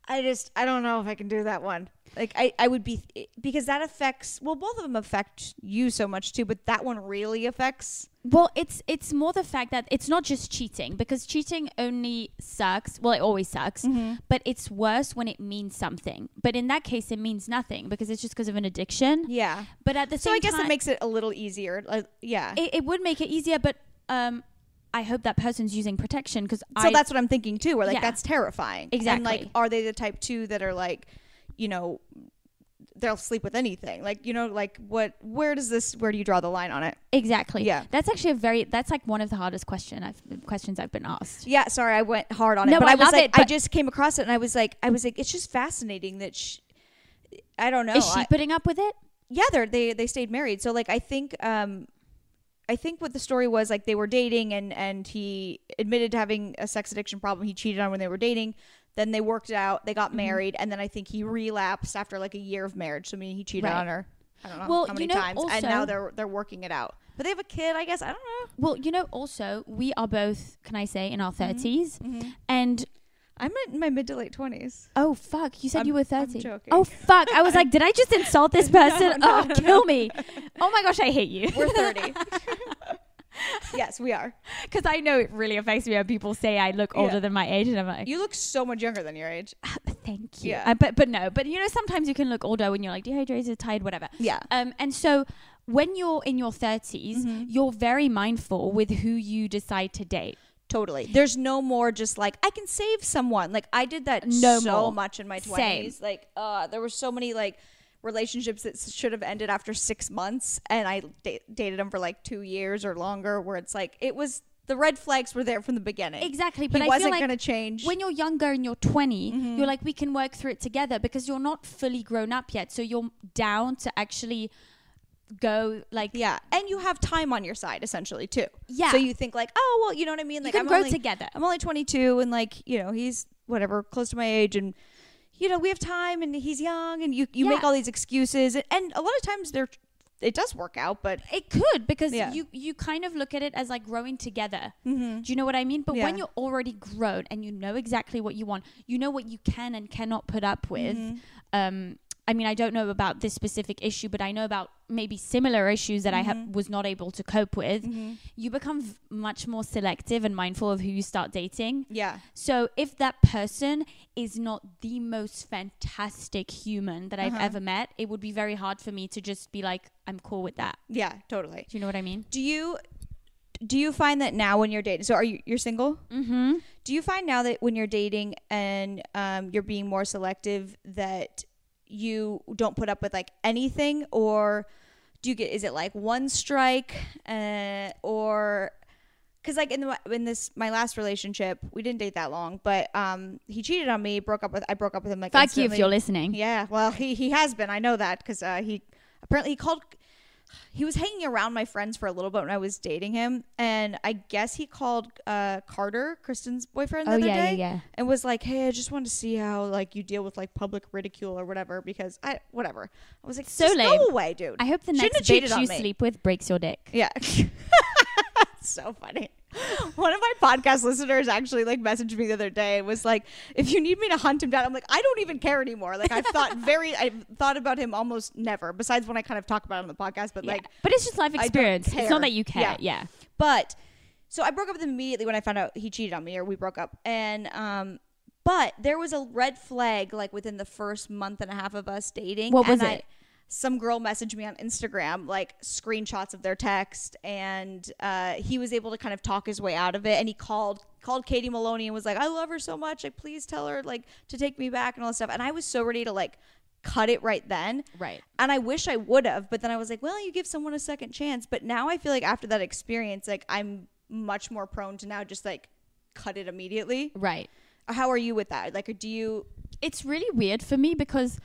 I just I don't know if I can do that one. Like I I would be because that affects well both of them affect you so much too, but that one really affects Well, it's it's more the fact that it's not just cheating because cheating only sucks. Well, it always sucks, Mm-hmm. but it's worse when it means something. But in that case, it means nothing because it's just because of an addiction. yeah. But at the same time So I guess time, it makes it a little easier. Like yeah. it, it would make it easier. But um, I hope that person's using protection because So I that's what I'm thinking too. Where like Yeah. that's terrifying. And Exactly. like, are they the type two that are like, you know, they'll sleep with anything? Like, you know, like what? Where does this? Where do you draw the line on it? exactly. Yeah. that's actually a very that's like one of the hardest question I've questions I've been asked. Yeah. Sorry, I went hard on No, it, but I I, was like, it, I just came across it, and I was like, I was like, it's just fascinating that. She, I don't know. Is she I- putting up with it? yeah, they they they stayed married. So like, I think. um I think what the story was like they were dating and and he admitted to having a sex addiction problem. He cheated on when they were dating. Then they worked it out. They Mm-hmm. got married, and then I think he relapsed after like a year of marriage. So I mean, he cheated Right. on her. I don't know Well, how you many know, times, and now they're they're working it out. But they have a kid, I guess. I don't know. Well, you know, also we are both, can I say, in our Mm-hmm. 30s and I'm in my mid to late twenties. Oh fuck! You said I'm- you were I'm thirty. joking. Oh fuck! I was like, did I just insult this person? no, oh, no, kill me! Oh my gosh, I hate you. We're thirty. yes, we are. Because I know it really affects me when people say I look older Yeah. than my age, and I'm like, You look so much younger than your age. thank you. Yeah. Uh, but but no, but you know, sometimes you can look older when you're like dehydrated, tired, whatever. Yeah. Um, and so when you're in your 30s, Mm-hmm. you're very mindful with who you decide to date. Totally. There's no more just like I can save someone. Like I did that No so more. much in my twenties. Like uh, there were so many like relationships that should have ended after six months, and I dated them for like two years or longer. Where it's like it was the red flags were there from the beginning. Exactly, but he I wasn't feel like going to change. when you're younger and you're 20, Mm-hmm. you're like, we can work through it together because you're not fully grown up yet. So you're down to actually go like yeah, and you have time on your side essentially too. Yeah. So you think like, oh well, you know what I mean? Like you can I'm grow only, together. I'm only 22, and like you know he's whatever close to my age, and you know we have time, and he's young, and you you make all these excuses, and, and a lot of times they're it does work out, but It could because Yeah. you you kind of look at it as like growing together. Do you know what I mean? But when Mm-hmm. You're already grown and you know exactly what you want, you know what you can and cannot put up with. Mm-hmm. Um, I mean, I don't know about this specific issue, but I know about maybe similar issues that I have Mhm. was not able to cope with. Mm-hmm. You become v- much more selective and mindful of who you start dating. Yeah. So if that person is not the most fantastic human that I've Uh-huh. ever met, it would be very hard for me to just be like, I'm cool with that. Yeah. Totally. Do you know what I mean? Do you do you find that now when you're dating? So are you you're single? Mm-hmm. Do you find now that when you're dating and um, you're being more selective that you don't put up with like anything, or do you get? Is it like one strike, uh, or because like in the in this my last relationship, we didn't date that long, but um, he cheated on me. Broke up with I broke up with him like Fuck you if you're listening. Yeah, well, he he has been. I know that because uh, he apparently he called. He was hanging around my friends for a little bit when I was dating him, and I guess he called uh, Carter, Kristen's boyfriend, the Oh other yeah, day, yeah, yeah. and was like, "Hey, I just wanted to see how like you deal with like public ridicule or whatever." Because I whatever. I was like, So "Just lame. go away, dude." I hope the next bitch you me. sleep with breaks your dick. yeah. so funny. One of my podcast listeners actually like messaged me the other day and was like, if you need me to hunt him down, I'm like, I don't even care anymore. Like I've thought very I've thought about him almost never, besides when I kind of talk about him on the podcast, but Yeah. like but it's just life experience. It's not that you care. Yeah. Yeah. but so I broke up with him immediately when I found out he cheated on me or we broke up. And um but there was a red flag like within the first month and a half of us dating. What was and I- it? Some girl messaged me on Instagram, like screenshots of their text, and uh, he was able to kind of talk his way out of it. And he called called Katie Maloney and was like, "I love her so much. Like, please tell her like to take me back and all this stuff." And I was so ready to like cut it right then. Right. And I wish I would have, but then I was like, well, you give someone a second chance. But now I feel like after that experience, like I'm much more prone to now just like cut it immediately. Right. How are you with that? Like, do you? It's really weird for me because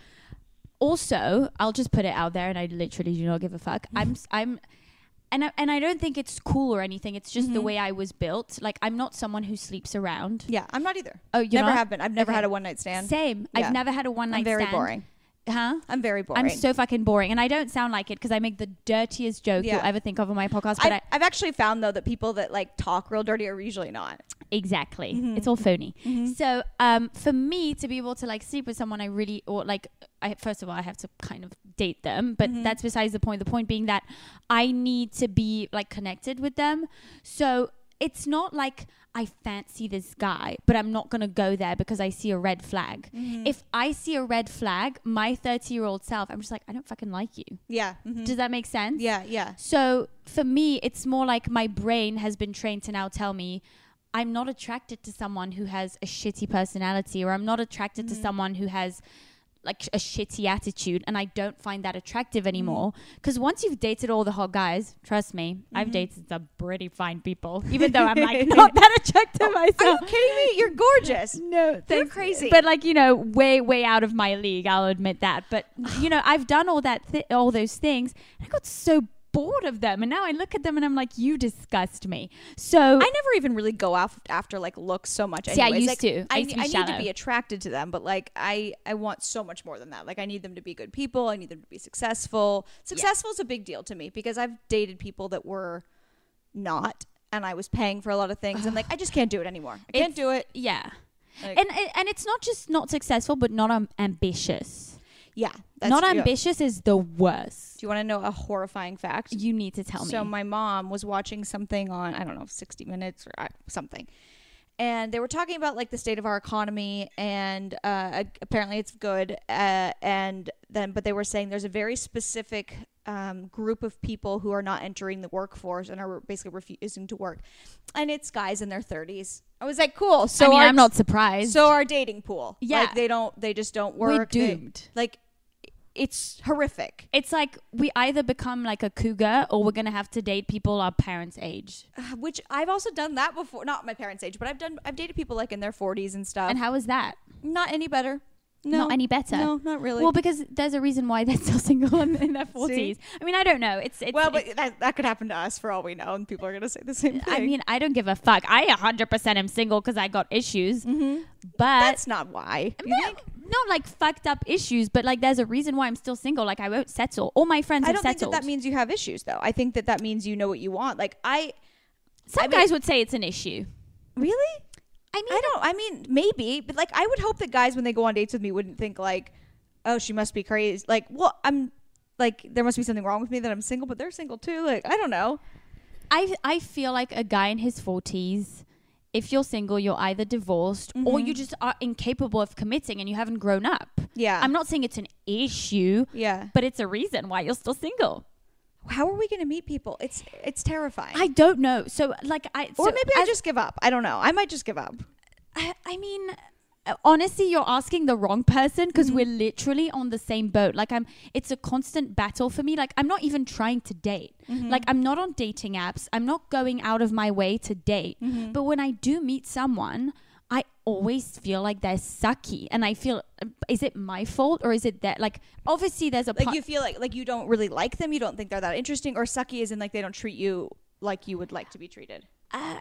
also I'll just put it out there, and I literally do not give a fuck. I'm I'm And I, and I don't think it's cool or anything. It's just the Mhm. way I was built. Like I'm not someone who sleeps around. Yeah, I'm not either. Oh, you never not? have been. I've never Okay. had a one night stand. Same. Yeah. I've never had a one night I'm very stand. boring. Huh? I'm very boring. I'm so fucking boring, and I don't sound like it because I make the dirtiest joke Yeah. you'll ever think of on my podcast. But I've, I, I've actually found though that people that like talk real dirty are usually not. exactly, Mhm. it's all phony. Mhm. So, um, for me to be able to like sleep with someone, I really or like, I first of all, I have to kind of date them, but Mhm. that's besides the point. The point being that I need to be like connected with them. So it's not like I fancy this guy, but I'm not gonna go there because I see a red flag. Mm-hmm. If I see a red flag, my 30 year old self, I'm just like, I don't fucking like you. yeah, mhm. Does that make sense? yeah, yeah, So for me, it's more like my brain has been trained to now tell me I'm not attracted to someone who has a shitty personality or I'm not attracted to Mhm. someone who has like a shitty attitude and I don't find that attractive Mm-hmm. anymore because once you've dated all the hot guys trust me I've Mhm. dated some pretty fine people even though I'm like not that attractive myself. Are you kidding me? You're gorgeous. no, You're crazy. But like you know, way way out of my league. I'll admit that. But you know, I've done all that, thi- all those things. And I got so bored of them, and now I look at them and I'm like, you disgust me. So I never even really go af- after like looks so much. See, I used Like, to. I I, used to I need to be attracted to them, but like I, I want so much more than that. Like I need them to be good people. I need them to be successful. Successful is a big deal to me because I've dated people that were not, and I was paying for a lot of things, and like I just can't do it anymore. I can't It's- do it. yeah, Like, and and it's not just not successful, but not um, ambitious. Yeah, that's, not ambitious is the worst. Do you want to know a horrifying fact? You need to tell me. So my mom was watching something on I don't know 60 Minutes or uh, something, and they were talking about like the state of our economy, and uh, apparently it's good. Uh, and then, but they were saying there's a very specific um, group of people who are not entering the workforce and are basically refusing to work, and it's guys in their 30s. I was like, cool. So I mean, our, I'm not surprised. So our dating pool, Yeah. like they don't, they just don't we're work. They- doomed. like it's horrific. it's like we either become like a cougar or we're gonna have to date people our parents' age. Uh, which I've also done that before. Not my parents' age, but I've done. I've dated people like in their forties and stuff. And how is that? not any better. No, Not any better. No, not really. Well, because there's a reason why they're still single in, in their forties. I mean, I don't know. It's it's. well, it's- but that, that could happen to us for all we know, and people are gonna say the same thing. I mean, I don't give a fuck. I 100% am single because I got issues, hmm but that's not why. You think? Not like fucked up issues, but like there's a reason why I'm still single. Like I won't settle. All my friends I have don't think that settled. that means you have issues, though. I think that that means you know what you want. Like I Some I mean- guys would say it's an issue. really. I mean, I don't. I mean, maybe, but like, I would hope that guys, when they go on dates with me, wouldn't think like, oh, she must be crazy. Like, well, I'm like there must be something wrong with me that I'm single, but they're single too. Like, I don't know. I I feel like a guy in his forties. If you're single, you're either divorced or Mhm. you just are incapable of committing and you haven't grown up. Yeah. I'm not saying it's an issue, yeah. but it's a reason why you're still single. How are we going to meet people? It's it's terrifying. I don't know. So like I or so maybe I as- just give up. I don't know. I might just give up. I, I mean, honestly, you're asking the wrong person because Mhm. we're literally on the same boat. Like, I'm, it's a constant battle for me. Like, I'm not even trying to date. Mm-hmm. Like, I'm not on dating apps. I'm not going out of my way to date. Mm-hmm. But when I do meet someone, I always feel like they're sucky. And I feel, uh, is it my fault or is it that? Like, obviously, there's a like you feel like like you don't really like them. You don't think they're that interesting, or sucky is in like they don't treat you like you would like to be treated. uh,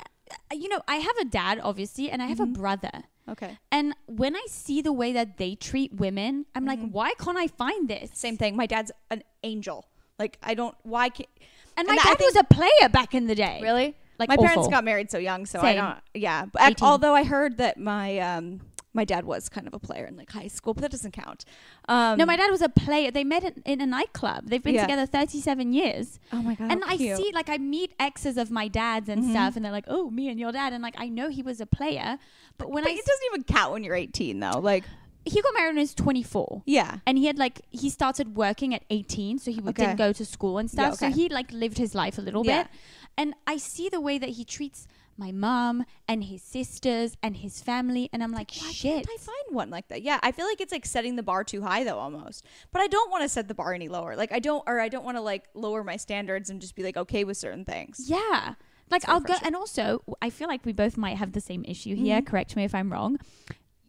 you know, I have a dad, obviously, and I have Mhm. a brother. Okay. And when I see the way that they treat women, I'm like, Mhm. why can't I find this? Same thing. My dad's an angel. Like I don't. Why can't? And And my I dad think- was a player back in the day. Really? Like my parents got married so young, so I don't. Yeah, but although I heard that my um my dad was kind of a player in like high school, but that doesn't count. Um, no, my dad was a player. They met in, in a nightclub. They've been Yeah. together 37 years. Oh my god. and I cute. see, like, I meet exes of my dad's and Mhm. stuff, and they're like, oh, me and your dad. And, like, I know he was a player. But when But I. it doesn't even count when you're 18, though. Like, he got married when he was 24. yeah. And he had, like, he started working at 18, so he Okay. didn't go to school and Yeah, stuff. So he, like, lived his life a little Yeah. bit. And I see the way that he treats my mom and his sisters and his family. And I'm like, Why shit. can't I find one like that? Yeah, I feel like it's like setting the bar too high though almost. But I don't want to set the bar any lower. Like I don't or I don't want to like lower my standards and just be like okay with certain things. Yeah. Like I'll go and also I feel like we both might have the same issue here. Mhm. Correct me if I'm wrong.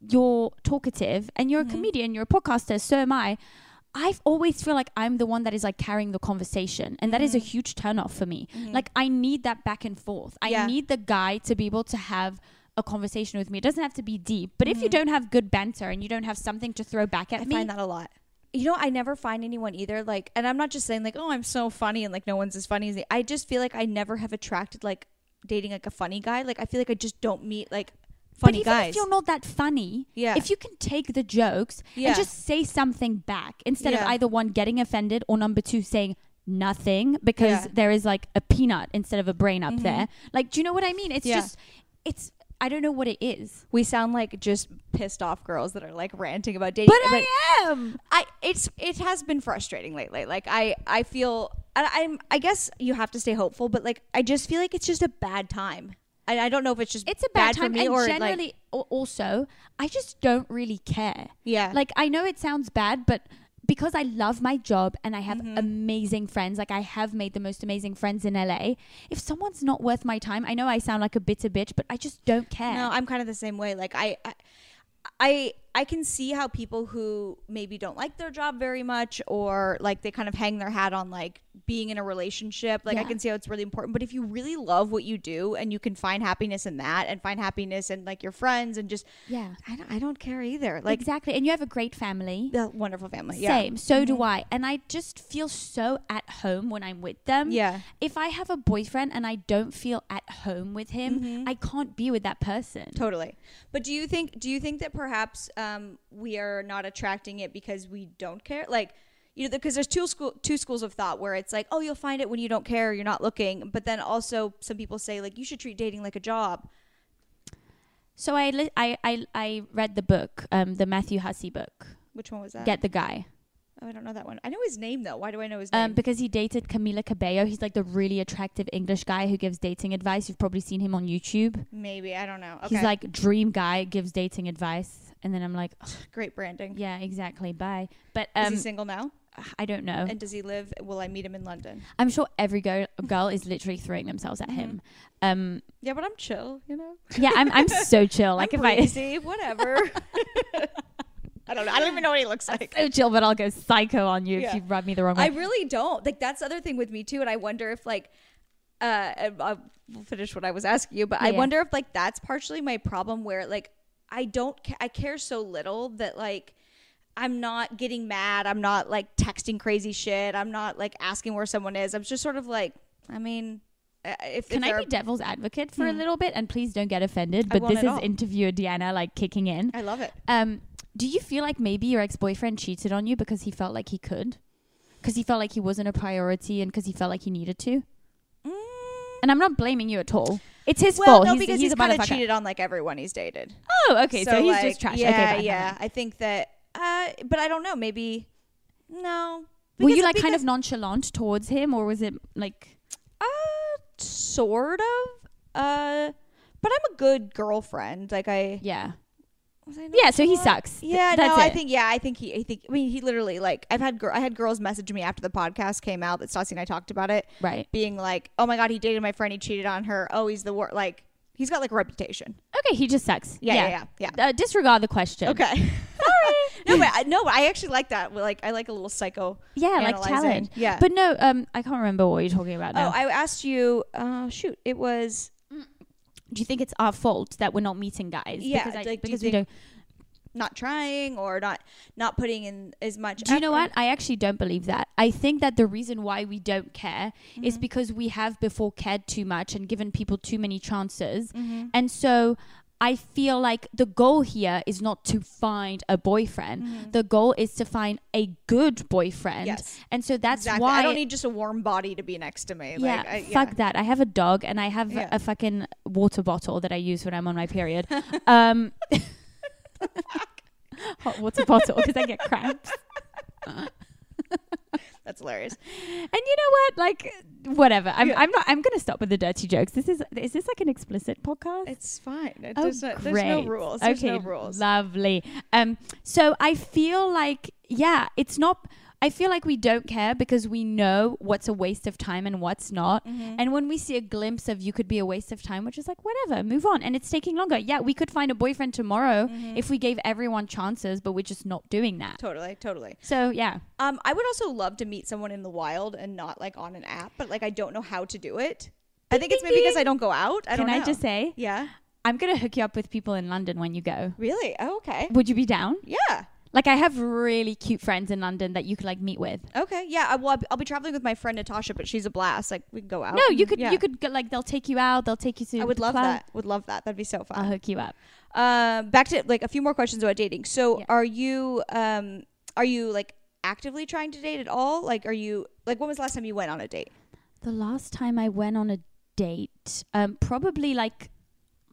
You're talkative and you're Mhm. a comedian, you're a podcaster, so am I. I always feel like I'm the one that is like carrying the conversation and that is a Mhm. huge turnoff for me. Mhm. Like I need that back and forth. I Yeah. need the guy to be able to have a conversation with me. It doesn't have to be deep, but if you Mhm. don't have good banter and you don't have something to throw back at I me, I find that a lot. You know, I never find anyone either. Like, and I'm not just saying like, oh, I'm so funny and like no one's as funny as me. I just feel like I never have attracted like dating like a funny guy. Like, I feel like I just don't meet like funny but even guys. if you're not that funny, yeah, if you can take the jokes yeah, and just say something back instead of either one getting offended or number two saying nothing because Yeah. there is like a peanut instead of a brain up Mhm. there. Like, do you know what I mean? It's Yeah. just, it's, I don't know what it is. we sound like just pissed off girls that are like ranting about dating. But I am. I it's it has been frustrating lately. Like I I feel I, I'm I guess you have to stay hopeful, but like I just feel like it's just a bad time. I, I don't know if it's just It's a bad, for time. me and or generally, like also, I just don't really care. yeah Like, I know it sounds bad, but because I love my job and I have Mhm. amazing friends, like I have made the most amazing friends in LA. If someone's not worth my time, I know I sound like a bitter bitch, but I just don't care. no I'm kind of the same way. Like I. I I I can see how people who maybe don't like their job very much or like they kind of hang their hat on like being in a relationship. Like I can see how it's really important. But if you really love what you do and you can find happiness in that and find happiness in like your friends and just yeah. I don't, I don't care either. Like exactly. And you have a great family. the wonderful family. Yeah. Same. So do Mhm. I. And I just feel so at home when I'm with them. Yeah. If I have a boyfriend and I don't feel at home with him, Mhm. I can't be with that person. Totally. But do you think do you think that perhaps um, we are not attracting it because we don't care? Like, you know, because there's two school two schools of thought where it's like, oh, you'll find it when you don't care, you're not looking. But then also some people say like you should treat dating like a job. So I, li- I, I, I read the book, um, the Matthew Hussey book, Which one was that? Get the Guy. oh, I don't know that one. I know his name though. Why do I know his name? Um, because he dated Camila Cabello. He's like the really attractive English guy who gives dating advice. You've probably seen him on YouTube. Maybe I don't know. Okay. He's like dream guy, gives dating advice. And then I'm like, "Ugh, great branding. yeah, exactly. Bye. But Is um, he single now? I don't know. And does he live? Will I meet him in London? I'm sure every girl, girl is literally throwing themselves at Mm-hmm. him. Um, Yeah, but I'm chill. You know. yeah, I'm, I'm so chill. Like I'm if I, breezy, whatever. I don't know. I don't even know what he looks like. so chill, but I'll go psycho on you Yeah. if you rub me the wrong way. I really don't. Like that's the other thing with me too, and I wonder if like, uh, I'll finish what I was asking you, but I Yeah, yeah. wonder if like that's partially my problem where like I don't, ca- I care so little that like. I'm not getting mad. I'm not like texting crazy shit. I'm not like asking where someone is. I'm just sort of like, I mean, uh, if Can if I be devil's advocate for a Hmm. little bit? And please don't get offended, but this is all. interviewer Diana like kicking in. I love it. Um, do you feel like maybe your ex-boyfriend cheated on you because he felt like he could? Because he felt like he wasn't a priority and because he felt like he needed to? Mm, And I'm not blaming you at all. It's his well, fault. no, he's, because he's, he's, kind of cheated on like everyone he's dated. Oh, okay. So, he's like, just trash. Yeah, okay, fine, yeah. fine. I think that. Uh, but I don't know. Maybe no. Were you Because- like kind of nonchalant towards him, or was it like? Uh, sort of. Uh, but I'm a good girlfriend. Like I. Yeah. Was I Yeah. So he sucks. Yeah, that's no, I think yeah, I think he, I think, I mean, he literally like I've had, gir- I had girls message me after the podcast came out that Stassi and I talked about it, Right. being like, oh my god, he dated my friend, he cheated on her, oh he's the worst, like he's got like a reputation. Okay. He just sucks. Yeah, yeah, yeah, yeah. Uh, disregard the question. Okay, sorry. no, but I, no, but I actually like that. Like I like a little psycho. Yeah, like challenge. Yeah. But no, um, I can't remember what you're talking about now. oh, I asked you. Uh, shoot, it was do you think it's our fault that we're not meeting guys? Yeah, because, I, like, do you because we think- don't. not trying or not not putting in as much. Do you know what? I actually don't believe that. I think that the reason why we don't care Mm-hmm. is because we have before cared too much and given people too many chances. Mm-hmm. And so I feel like the goal here is not to find a boyfriend. The goal is to find a good boyfriend. Mm-hmm. Yes. And so that's Exactly. why I don't need just a warm body to be next to me. yeah, Like, I, fuck that. I have a dog and I have Yeah. a fucking water bottle that I use when I'm on my period. um, hot water bottle because I get cramps. That's hilarious. And you know what? Like, whatever. I'm, Yeah. I'm not. I'm gonna stop with the dirty jokes. This is. Is this like an explicit podcast? It's fine. It- Oh, there's, no, there's no great. rules. There's okay, no rules. lovely. Um, so I feel like, yeah, it's not. I feel like we don't care because we know what's a waste of time and what's not. Mm-hmm. And when we see a glimpse of you could be a waste of time, which is like whatever, move on. And it's taking longer. Yeah, we could find a boyfriend tomorrow Mm-hmm. if we gave everyone chances, but we're just not doing that. Totally, totally. So yeah, Um, I would also love to meet someone in the wild and not like on an app, but like I don't know how to do it. I think it's maybe because. I don't go out. I can I just say Yeah. I'm gonna hook you up with people in London when you go. Really? Oh, okay. Would you be down? Yeah. Like I have really cute friends in London that you could like meet with. Okay. Yeah. I, well, I'll be- traveling with my friend Natasha, but she's a blast. Like we can go out. No, you could yeah. you could go, like they'll take you out, they'll take you to I would love club. that. Would love that. That'd be so fun. I'll hook you up. Um, back to like a few more questions about dating. So, Yeah. are you um, are you like actively trying to date at all? Like, are you like when was the last time you went on a date? The last time I went on a date, um, probably like,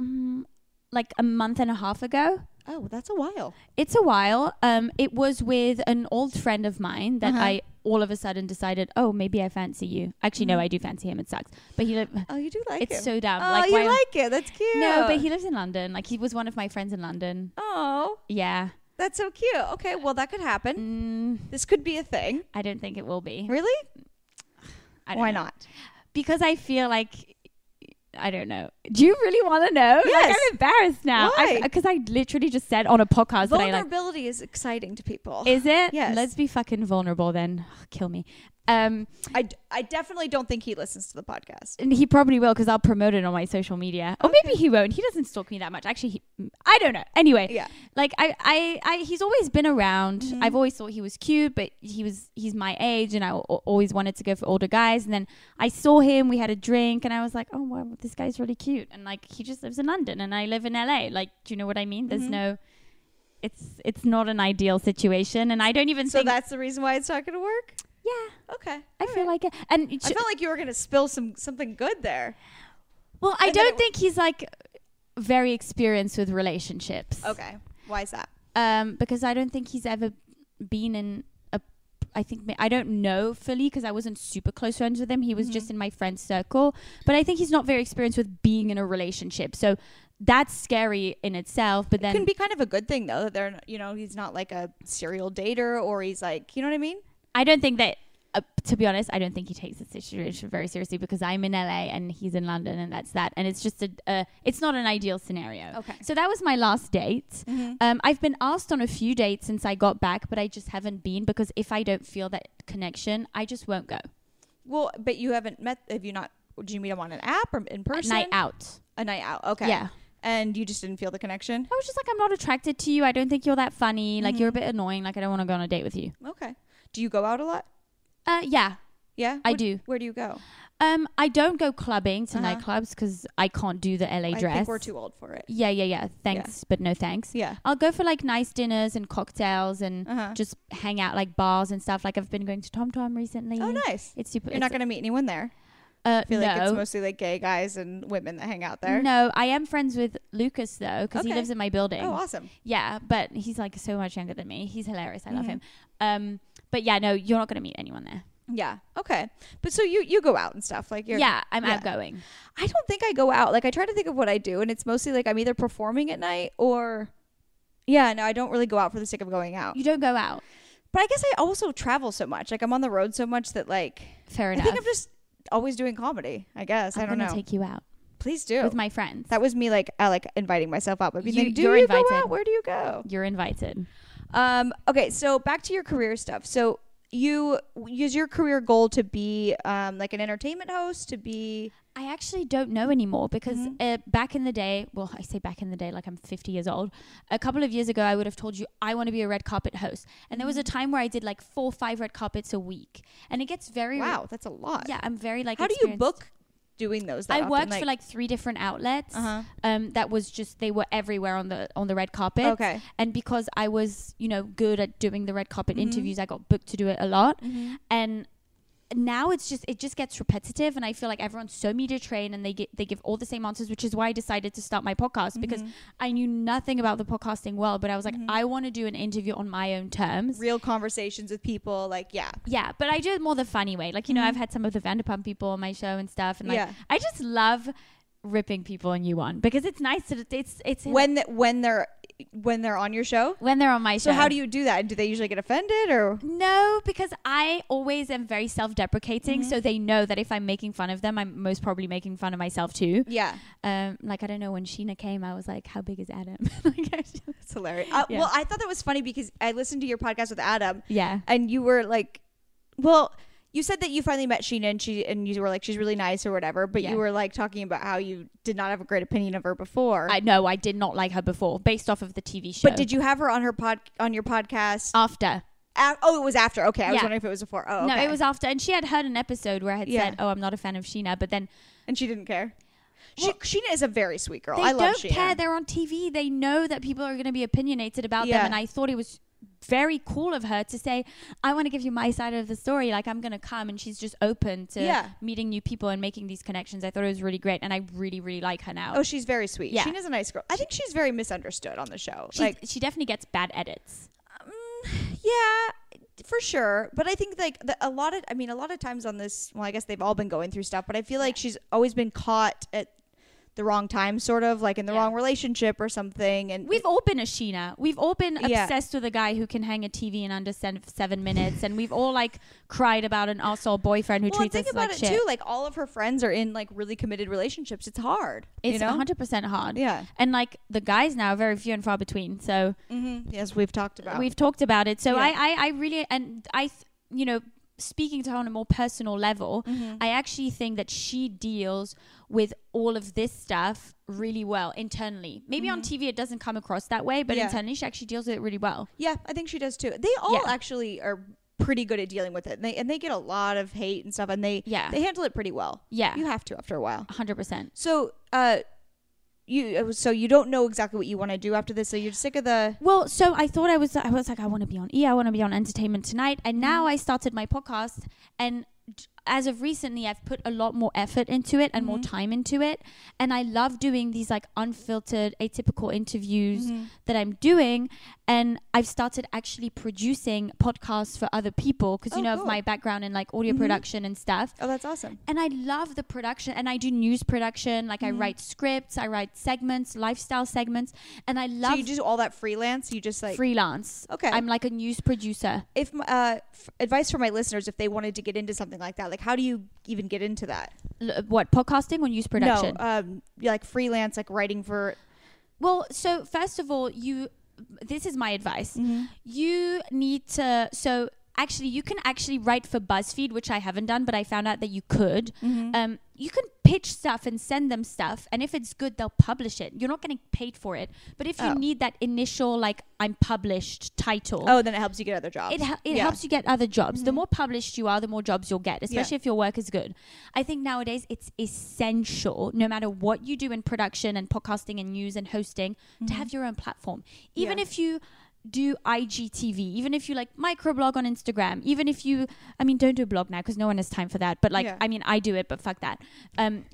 mm, like a month and a half ago. Oh, that's a while. It's a while. Um, it was with an old friend of mine that Uh-huh. I all of a sudden decided, oh, maybe I fancy you. Actually, no, Mhm. I do fancy him. It sucks, but he. Li- Oh, you do like it. it's him. so dumb. oh, like you like it. That's cute. No, but he lives in London. Like he was one of my friends in London. Oh, Yeah. that's so cute. Okay, well that could happen. Mm, This could be a thing. I don't think it will be. Really? I don't Why know. not? Because I feel like I don't know. Do you really want to know? Like, Yes. I'm embarrassed now. Because I, literally just said on a podcast that I like. Vulnerability is exciting to people. Is it? Yes. Let's be fucking vulnerable then. Kill me. Um, I, I definitely don't think he listens to the podcast. and he probably will because I'll promote it on my social media. Or maybe he won't. He doesn't stalk me that much. Actually, he, I don't know. Anyway, Yeah. like I, I, I he's always been around. Mhm. I've always thought he was cute, but he was he's my age, and I always wanted to go for older guys. And then I saw him, we had a drink, and I was like, oh wow, this guy's really cute. And like he just lives in London, and I live in LA. Like, do you know what I mean? There's Mhm. no. It's it's not an ideal situation, and I don't even So think. that's the reason why it's not going to work. Yeah, Okay. I All feel right. like it. And I felt like you were going to spill some something good there. well, I and don't think he's like very experienced with relationships. Okay. Why is that? um, because I don't think he's ever been in a. I think I don't know fully because I wasn't super close friends with him. He was Mhm. just in my friend circle, but I think he's not very experienced with being in a relationship. So that's scary in itself. But then It can be kind of a good thing though that they're you know he's not like a serial dater or he's like you know what I mean. I don't think that. Uh, to be honest, I don't think he takes the situation very seriously because I'm in LA and he's in London, and that's that. And it's just a. Uh, it's not an ideal scenario. Okay. So that was my last date. Um, I've been asked on a few dates since I got back, but I just haven't been because if I don't feel that connection, I just won't go. Well, but you haven't met. Have you not? Do you meet him on an app or in A person? night out. A night out. Okay. Yeah. And you just didn't feel the connection. I was just like, I'm not attracted to you. I don't think you're that funny. Like, Mhm. you're a bit annoying. Like, I don't want to go on a date with you. Okay. Do you go out a lot? Uh, yeah. Yeah, I Where- do. Where do you go? Um, I don't go clubbing to Uh-huh. nightclubs because I can't do the LA dress. I think we're too old for it. Yeah, yeah, yeah. Thanks, but no thanks. Yeah. I'll go for like nice dinners and cocktails and Uh-huh. just hang out like bars and stuff. Like I've been going to Tom Tom recently. Oh, nice. It's super. You're not gonna meet anyone there. uh, I feel no. like it's mostly like gay guys and women that hang out there. No, I am friends with Lucas though because he lives in my building. Oh, awesome. Yeah, but he's like so much younger than me. He's hilarious. I love Mhm. him. Um, but yeah, no, you're not gonna meet anyone there. Yeah. Okay. But so you you go out and stuff like you're. yeah, I'm yeah. outgoing. I don't think I go out. Like I try to think of what I do, and it's mostly like I'm either performing at night or. Yeah, no, I don't really go out for the sake of going out. You don't go out. But I guess I also travel so much. Like I'm on the road so much that like Fair enough. I think I'm just always doing comedy. I guess I'm I don't gonna know. take you out Please do. with my friends. that was me like uh, like inviting myself out, but being You- like, do you're you go invited. out? Where do you go? You're invited. Um. Okay. So back to your career stuff. So you use your career goal to be um like an entertainment host to be I actually don't know anymore because Mhm. uh, back in the day, well, I say back in the day like I'm 50 years old. A couple of years ago, I would have told you I want to be a red carpet host. And there was a Mm-hmm. time where I did like four, five red carpets a week. And it gets very. wow. That's a lot. Yeah, I'm very like. How do you book doing those? I often? worked for like three different outlets. Uh Um, that was just they were everywhere on the on the red carpet. Okay. And because I was, you know, good at doing the red carpet Mhm. interviews, I got booked to do it a lot. Mm-hmm. and now it's just it just gets repetitive and i feel like everyone's so media trained and they get they give all the same answers which is why i decided to start my podcast because Mm-hmm. i knew nothing about the podcasting world but i was like Mhm. i want to do an interview on my own terms real conversations with people. Like yeah. yeah but i do it more the funny way like you know Mhm. i've had some of the vanderpump people on my show and stuff and like yeah. i just love ripping people a new one because it's nice that it's it's When th- when they're when they're on your show. when they're on my show So how do you do that? Do they usually get offended or? No, because I always am very self deprecating. Mhm. So they know that if I'm making fun of them, I'm most probably making fun of myself too. Yeah, Um, like I don't know when Scheana came, I was like, "How big is Adam?" like, it's hilarious. Uh, Yeah. Well, I thought that was funny because I listened to your podcast with Adam, yeah, and you were like, well. You said that you finally met Scheana and she and you were like she's really nice or whatever, but Yeah. you were like talking about how you did not have a great opinion of her before. I know I did not like her before, based off of the TV show. but did you have her on her pod on your podcast? after? A- oh, it was after. Okay, I was wondering if it was before. Oh, No, it was after, and she had heard an episode where I had Yeah. said, "Oh, I'm not a fan of Scheana," but then and she didn't care. She, Well- Scheana is a very sweet girl. they I love don't Scheana. care. They're on TV. They know that people are going to be opinionated about Yeah. them, and I thought it was very cool of her to say, "I want to give you my side of the story. Like I'm going to come," and she's just open to Yeah. meeting new people and making these connections. I thought it was really great, and I really, really like her now. Oh, she's very sweet. Yeah. Scheana's a nice girl. I think she's very misunderstood on the show. She's, like, she definitely gets bad edits. um, yeah, for sure. But I think like the, a lot of, I mean, a lot of times on this, well, I guess they've all been going through stuff, but I feel like she's always been caught at the wrong time, sort of like in the Yeah. wrong relationship or something. And We've all been a Scheana. We've all been Yeah. obsessed with a guy who can hang a TV in under seven, seven minutes, and we've all like cried about an asshole boyfriend who well, treats think us about like it shit. too. Like all of her friends are in like really committed relationships. It's hard. It's you 100% hard. Yeah. And like the guys now are very few and far between. So Mm-hmm. Yes, we've talked about. we've talked about it. So Yeah. I, I, I really, and I, you know, speaking to her on a more personal level, Mhm. I actually think that she deals with all of this stuff really well internally. Maybe on TV it doesn't come across that way, but Mm-hmm. Yeah. internally she actually deals with it really well. Yeah, I think she does too. They all Yeah. actually are pretty good at dealing with it. And they and they get a lot of hate and stuff and they Yeah. they handle it pretty well. Yeah. You have to after a while. 100%. So, uh you so you don't know exactly what you want to do after this. So you're sick of the Well, so I thought I was I was like I want to be on E, I want to be on Entertainment Tonight, and now mm-hmm. I started my podcast and as of recently I've put a lot more effort into it and more Mhm. time into it and I love doing these like unfiltered atypical interviews Mm-hmm. that I'm doing and I've started actually producing podcasts for other people because you Oh, know cool. of my background in like audio Mhm. production and stuff Oh, that's awesome. and I love the production and I do news production like I Mhm. write scripts I write segments lifestyle segments and I love so you do all that freelance. You just like freelance okay. I'm like a news producer. if uh f- advice for my listeners if they wanted to get into something like that, like how do you even get into that? L- what podcasting or news production? No, um, like freelance, like writing for. well, so first of all, you. This is my advice. Mm-hmm. You need to. So actually, you can actually write for BuzzFeed, which I haven't done, but I found out that you could. Mm-hmm. Um, you can pitch stuff and send them stuff and if it's good they'll publish it you're not getting paid for it but if you Oh. need that initial like i'm published title Oh, then it helps you get other jobs. it, hel- it Yeah. helps you get other jobs. The Mhm. more published you are, the more jobs you'll get, especially if your work is good. I think nowadays it's essential, no matter what you do in production and podcasting and news and hosting, to Mhm. have your own platform. Even Yeah. if you do IGTV, even if you like microblog on Instagram, even if you, I mean, don't do a blog now because no one has time for that. But like, Yeah. I mean, I do it, but fuck that. Um,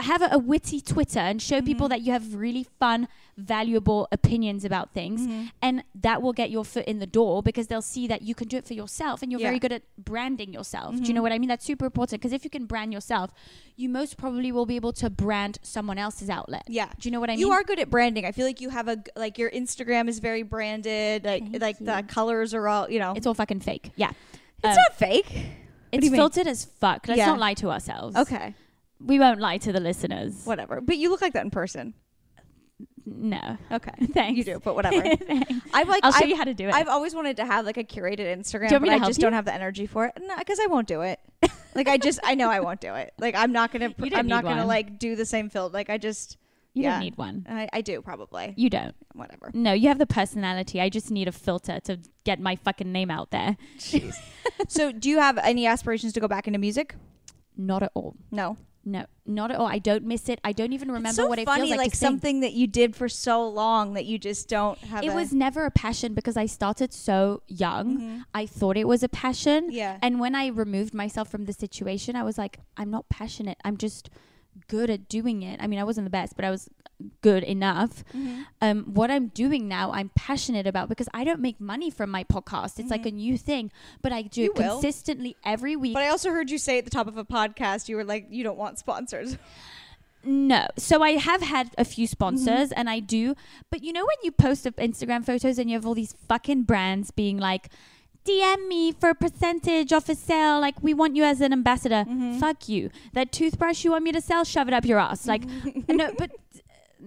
have a, a witty Twitter and show people Mhm. that you have really fun, valuable opinions about things Mhm. and that will get your foot in the door because they'll see that you can do it for yourself and you're Yeah. very good at branding yourself. Do you Mhm. know what I mean? That's super important because if you can brand yourself, you most probably will be able to brand someone else's outlet. Yeah. Do you know what I mean? You are good at branding. I feel like you have a, like your Instagram is very branded. Like Thank like the colors are all you know. It's all fucking fake. Yeah. It's um, not fake. It's you mean? filtered as fuck. Let's Yeah. not lie to ourselves. Okay, We won't lie to the listeners. whatever. But you look like that in person. No. Okay, Thanks. you do. But whatever. I've like I'll show I've, you how to do it. I've always wanted to have like a curated Instagram, Do you want me but I just you? don't have the energy for it. No, because I won't do it. like I just I know I won't do it. Like I'm not gonna. I'm not gonna like do the same filter. Like I just you yeah. don't need one. I, I do probably You don't. whatever. No, you have the personality. I just need a filter to get my fucking name out there. Jeez. so do you have any aspirations to go back into music? Not at all. No. No, not at all. I don't miss it. I don't even remember so what it funny, feels like, sing. something that you did for so long that you just don't have. It a- was never a passion because I started so young. Mhm. I thought it was a passion. Yeah. And when I removed myself from the situation, I was like, I'm not passionate. I'm just good at doing it. I mean, I wasn't the best, but I was good enough. Mhm. Um, what I'm doing now, I'm passionate about because I don't make money from my podcast. It's like a new thing, but I do Mm-hmm. You it will. consistently every week. But I also heard you say at the top of a podcast, you were like, you don't want sponsors. No. So I have had a few sponsors Mm-hmm. and I do. But you know when you post up Instagram photos and you have all these fucking brands being like, DM me for a percentage off a sale. Like, we want you as an ambassador. Mhm. Fuck you. That toothbrush you want me to sell, shove it up your ass. Like, no, but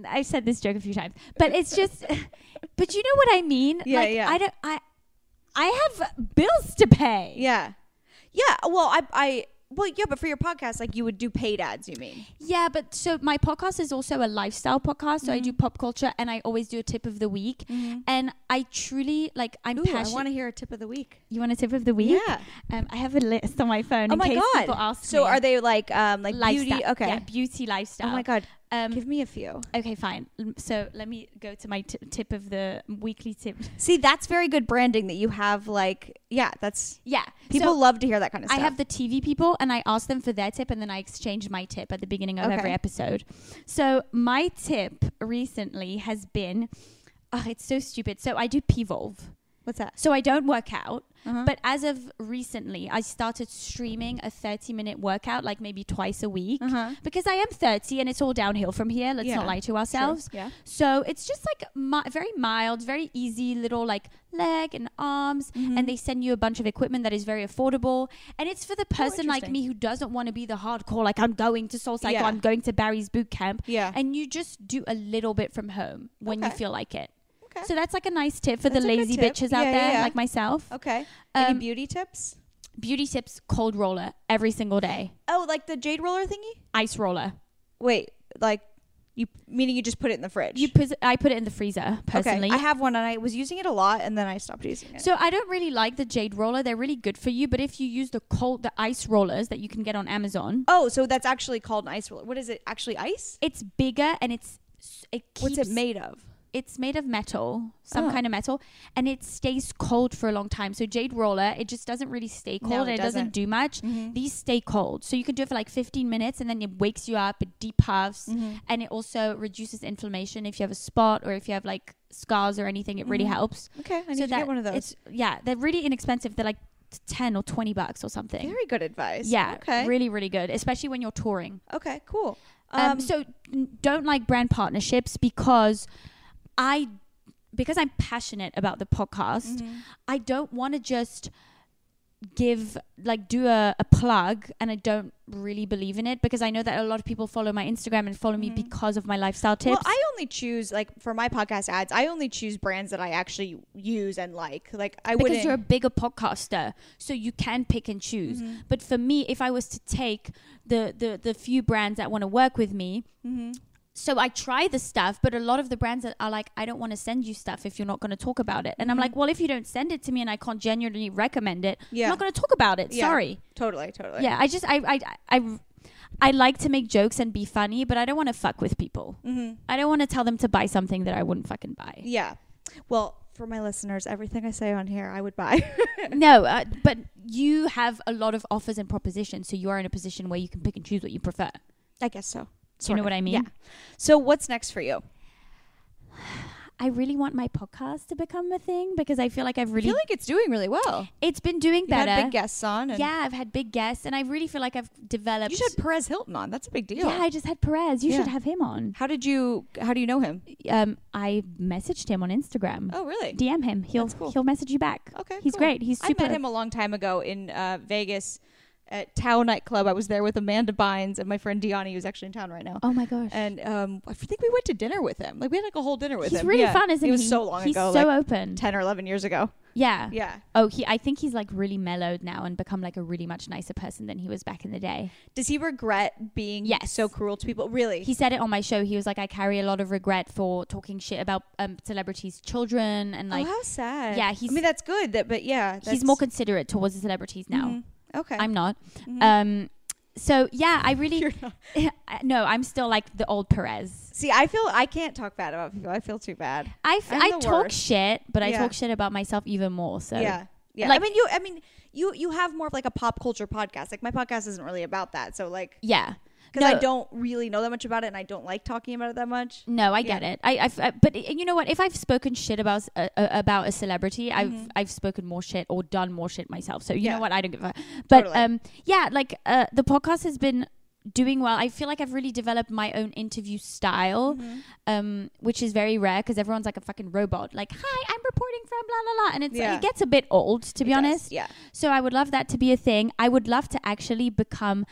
I've said this joke a few times. But it's just, but you know what I mean? Yeah, like, yeah. I don't, I, I have bills to pay. Yeah. Yeah. Well, I, I, well, yeah, but for your podcast, like you would do paid ads, you mean? Yeah, but so my podcast is also a lifestyle podcast. So I Mm-hmm. do pop culture and I always do a tip of the week. And I truly like I'm Ooh, passionate. I want to hear a tip of the week. you want a tip of the week? Yeah. Um, I have a list on my phone Oh in my case god. people ask so me. are they like, um, like lifestyle? beauty? Okay. Yeah, beauty lifestyle. Oh my god. Um, Give me a few. okay, fine. So let me go to my t- tip of the weekly tip. See, that's very good branding that you have. Like, yeah, that's Yeah, people So love to hear that kind of stuff. I have the TV people and I ask them for their tip and then I exchange my tip at the beginning of Okay. every episode. So my tip recently has been, oh, it's so stupid. So I do P-Volve. What's that? So I don't work out, Uh-huh. but as of recently, I started streaming a 30 minute workout like maybe twice a week. uh-huh. Because I am 30 and it's all downhill from here. Let's Yeah, not lie to ourselves. Yeah. So it's just like mi- very mild, very easy little like leg and arms. Mhm. And they send you a bunch of equipment that is very affordable. And it's for the person like me who doesn't want to be the hardcore, like I'm going to Soul Cycle, Yeah. I'm going to Barry's boot camp. Yeah. And you just do a little bit from home when you feel like it. Okay. So that's like a nice tip for That's the lazy bitches out Yeah, there yeah, like myself. okay. Um, Any beauty tips? Beauty tips cold roller every single day. Oh, like the jade roller thingy? Ice roller. Wait, like you meaning you just put it in the fridge? You put I put it in the freezer personally. Okay. I have one and I was using it a lot and then I stopped using it. So I don't really like the jade roller. They're really good for you, but if you use the cold the ice rollers that you can get on Amazon, oh, so that's actually called an ice roller. What is it? Actually ice? it's bigger and it's it keeps What's it made of? It's made of metal, some Oh. kind of metal, and it stays cold for a long time. So jade roller, it just doesn't really stay cold No, and it it doesn't doesn't. do much. Mhm. These stay cold. So you can do it for like 15 minutes and then it wakes you up, it depuffs, Mhm. and it also reduces inflammation if you have a spot or if you have like scars or anything, it really Mhm. helps. Okay, I need so to that get one of those. It's yeah, they're really inexpensive. They're like 10 or 20 bucks or something. Very good advice. yeah, Okay. really really good, especially when you're touring. Okay. Cool. Um, so n- don't like brand partnerships because I because I'm passionate about the podcast. mhm. I don't want to just give like do a, a plug and I don't really believe in it because I know that a lot of people follow my Instagram and follow me Mhm. because of my lifestyle tips. Well, I only choose like for my podcast ads. I only choose brands that I actually use and like. Like I because you're a bigger podcaster, so you can pick and choose. Mhm. But for me, if I was to take the the the few brands that want to work with me, Mhm. So I try the stuff, but a lot of the brands are like, I don't want to send you stuff if you're not going to talk about it. And I'm Mhm. like, well, if you don't send it to me and I can't genuinely recommend it, Yeah. I'm not going to talk about it. Yeah. Sorry. Totally. Totally. Yeah, I just I I I I like to make jokes and be funny, but I don't want to fuck with people. hmm I don't want to tell them to buy something that I wouldn't fucking buy. Yeah. Well, for my listeners, everything I say on here, I would buy. no, uh, but you have a lot of offers and propositions, so you are in a position where you can pick and choose what you prefer. I guess so. You know what I mean? Yeah. So what's next for you? I really want my podcast to become a thing because I feel like I've I really feel like it's doing really well. it's been doing You had better. big guests on. And yeah, I've had big guests, and I really feel like I've developed. You should have Perez Hilton on. That's a big deal. Yeah, I just had Perez. You Yeah. should have him on. How did you? How do you know him? Um, I messaged him on Instagram. Oh, really? DM him. He'll cool. he'll message you back. Okay. He's cool. great. He's super. I met him a long time ago in uh, Vegas at Tao nightclub. I was there with Amanda Bynes and my friend Diani, who's actually in town right now. Oh my gosh. And um, I think we went to dinner with him. Like we had like a whole dinner with he's him. really Yeah. fun, isn't he? It was so long he's ago, He's so like open. ten or eleven years ago. yeah. Yeah. Oh, he. I think he's like really mellowed now and become like a really much nicer person than he was back in the day. Does he regret being Yes. so cruel to people? Really? He said it on my show. He was like, I carry a lot of regret for talking shit about um, celebrities' children and like oh, how sad. Yeah, He's. I mean, that's good. That, but yeah, he's more considerate towards the celebrities now. Mhm. Okay. I'm not. Mhm. Um. So yeah, I really no. I'm still like the old Perez. See, I feel I can't talk bad about people. I feel too bad. I, f- I talk worst. shit, but I talk shit about myself even more. So yeah. Yeah. like- I mean, you. I mean, you. You have more of like a pop culture podcast. Like my podcast isn't really about that. So like, yeah. Because No. I don't really know that much about it, and I don't like talking about it that much. No, I get it. I, I've, uh, but you know what? If I've spoken shit about uh, uh, about a celebrity, I've Mhm. I've spoken more shit or done more shit myself. So you Yeah. know what? I don't give a. But Totally. um, yeah, like uh, the podcast has been doing well. I feel like I've really developed my own interview style, Mhm. um, which is very rare because everyone's like a fucking robot. Like, hi, I'm reporting from blah blah blah, and it's Yeah. it gets a bit old to be It does, honest. Yeah. So I would love that to be a thing. I would love to actually become.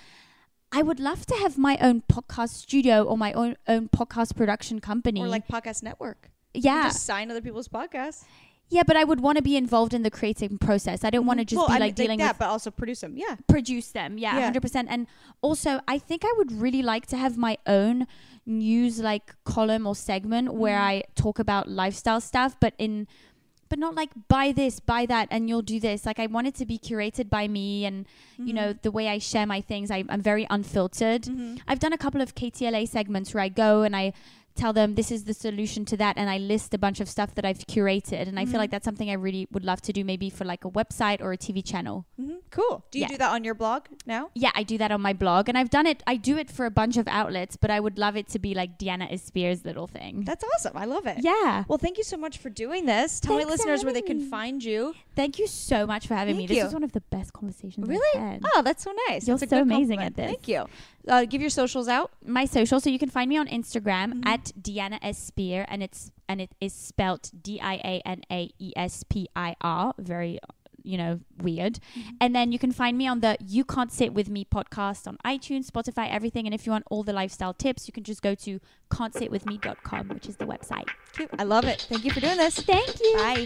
I would love to have my own podcast studio or my own own podcast production company. Or like podcast network. Yeah, just sign other people's podcasts. yeah, but I would want to be involved in the creating process. I don't want to just Well, be I like mean, dealing that, with but also produce them. Yeah. produce them. Yeah, Yeah. hundred percent. And also, I think I would really like to have my own news like column or segment where Mhm. I talk about lifestyle stuff, but in but not like buy this, buy that, and you'll do this. Like I want it to be curated by me, and you know the way I share my things. I, I'm very unfiltered. Mhm. I've done a couple of KTLA segments where I go and I tell them this is the solution to that and I list a bunch of stuff that I've curated and I Mhm. feel like that's something I really would love to do maybe for like a website or a TV channel. Mhm. Cool. Do you Yeah. do that on your blog now? Yeah, I do that on my blog and I've done it I do it for a bunch of outlets, but I would love it to be like Diana Espir's little thing. That's awesome. I love it. yeah. Well, thank you so much for doing this. Tell Thanks my listeners where they can find you. Thank you so much for having me. Thank This you. was one of the best conversations Really? I've had. Oh, that's so nice. You're That's a so amazing compliment. at this. Thank you. Uh, give your socials out. my social so you can find me on instagram Mhm. at diana espir and it's and it is spelt d-i-a-n-a-e-s-p-i-r very you know weird and then you can find me on the you can't sit with me podcast on itunes spotify everything and if you want all the lifestyle tips you can just go to can'tsitwithme.com which is the website Cute. I love it. Thank you for doing this. thank you Bye.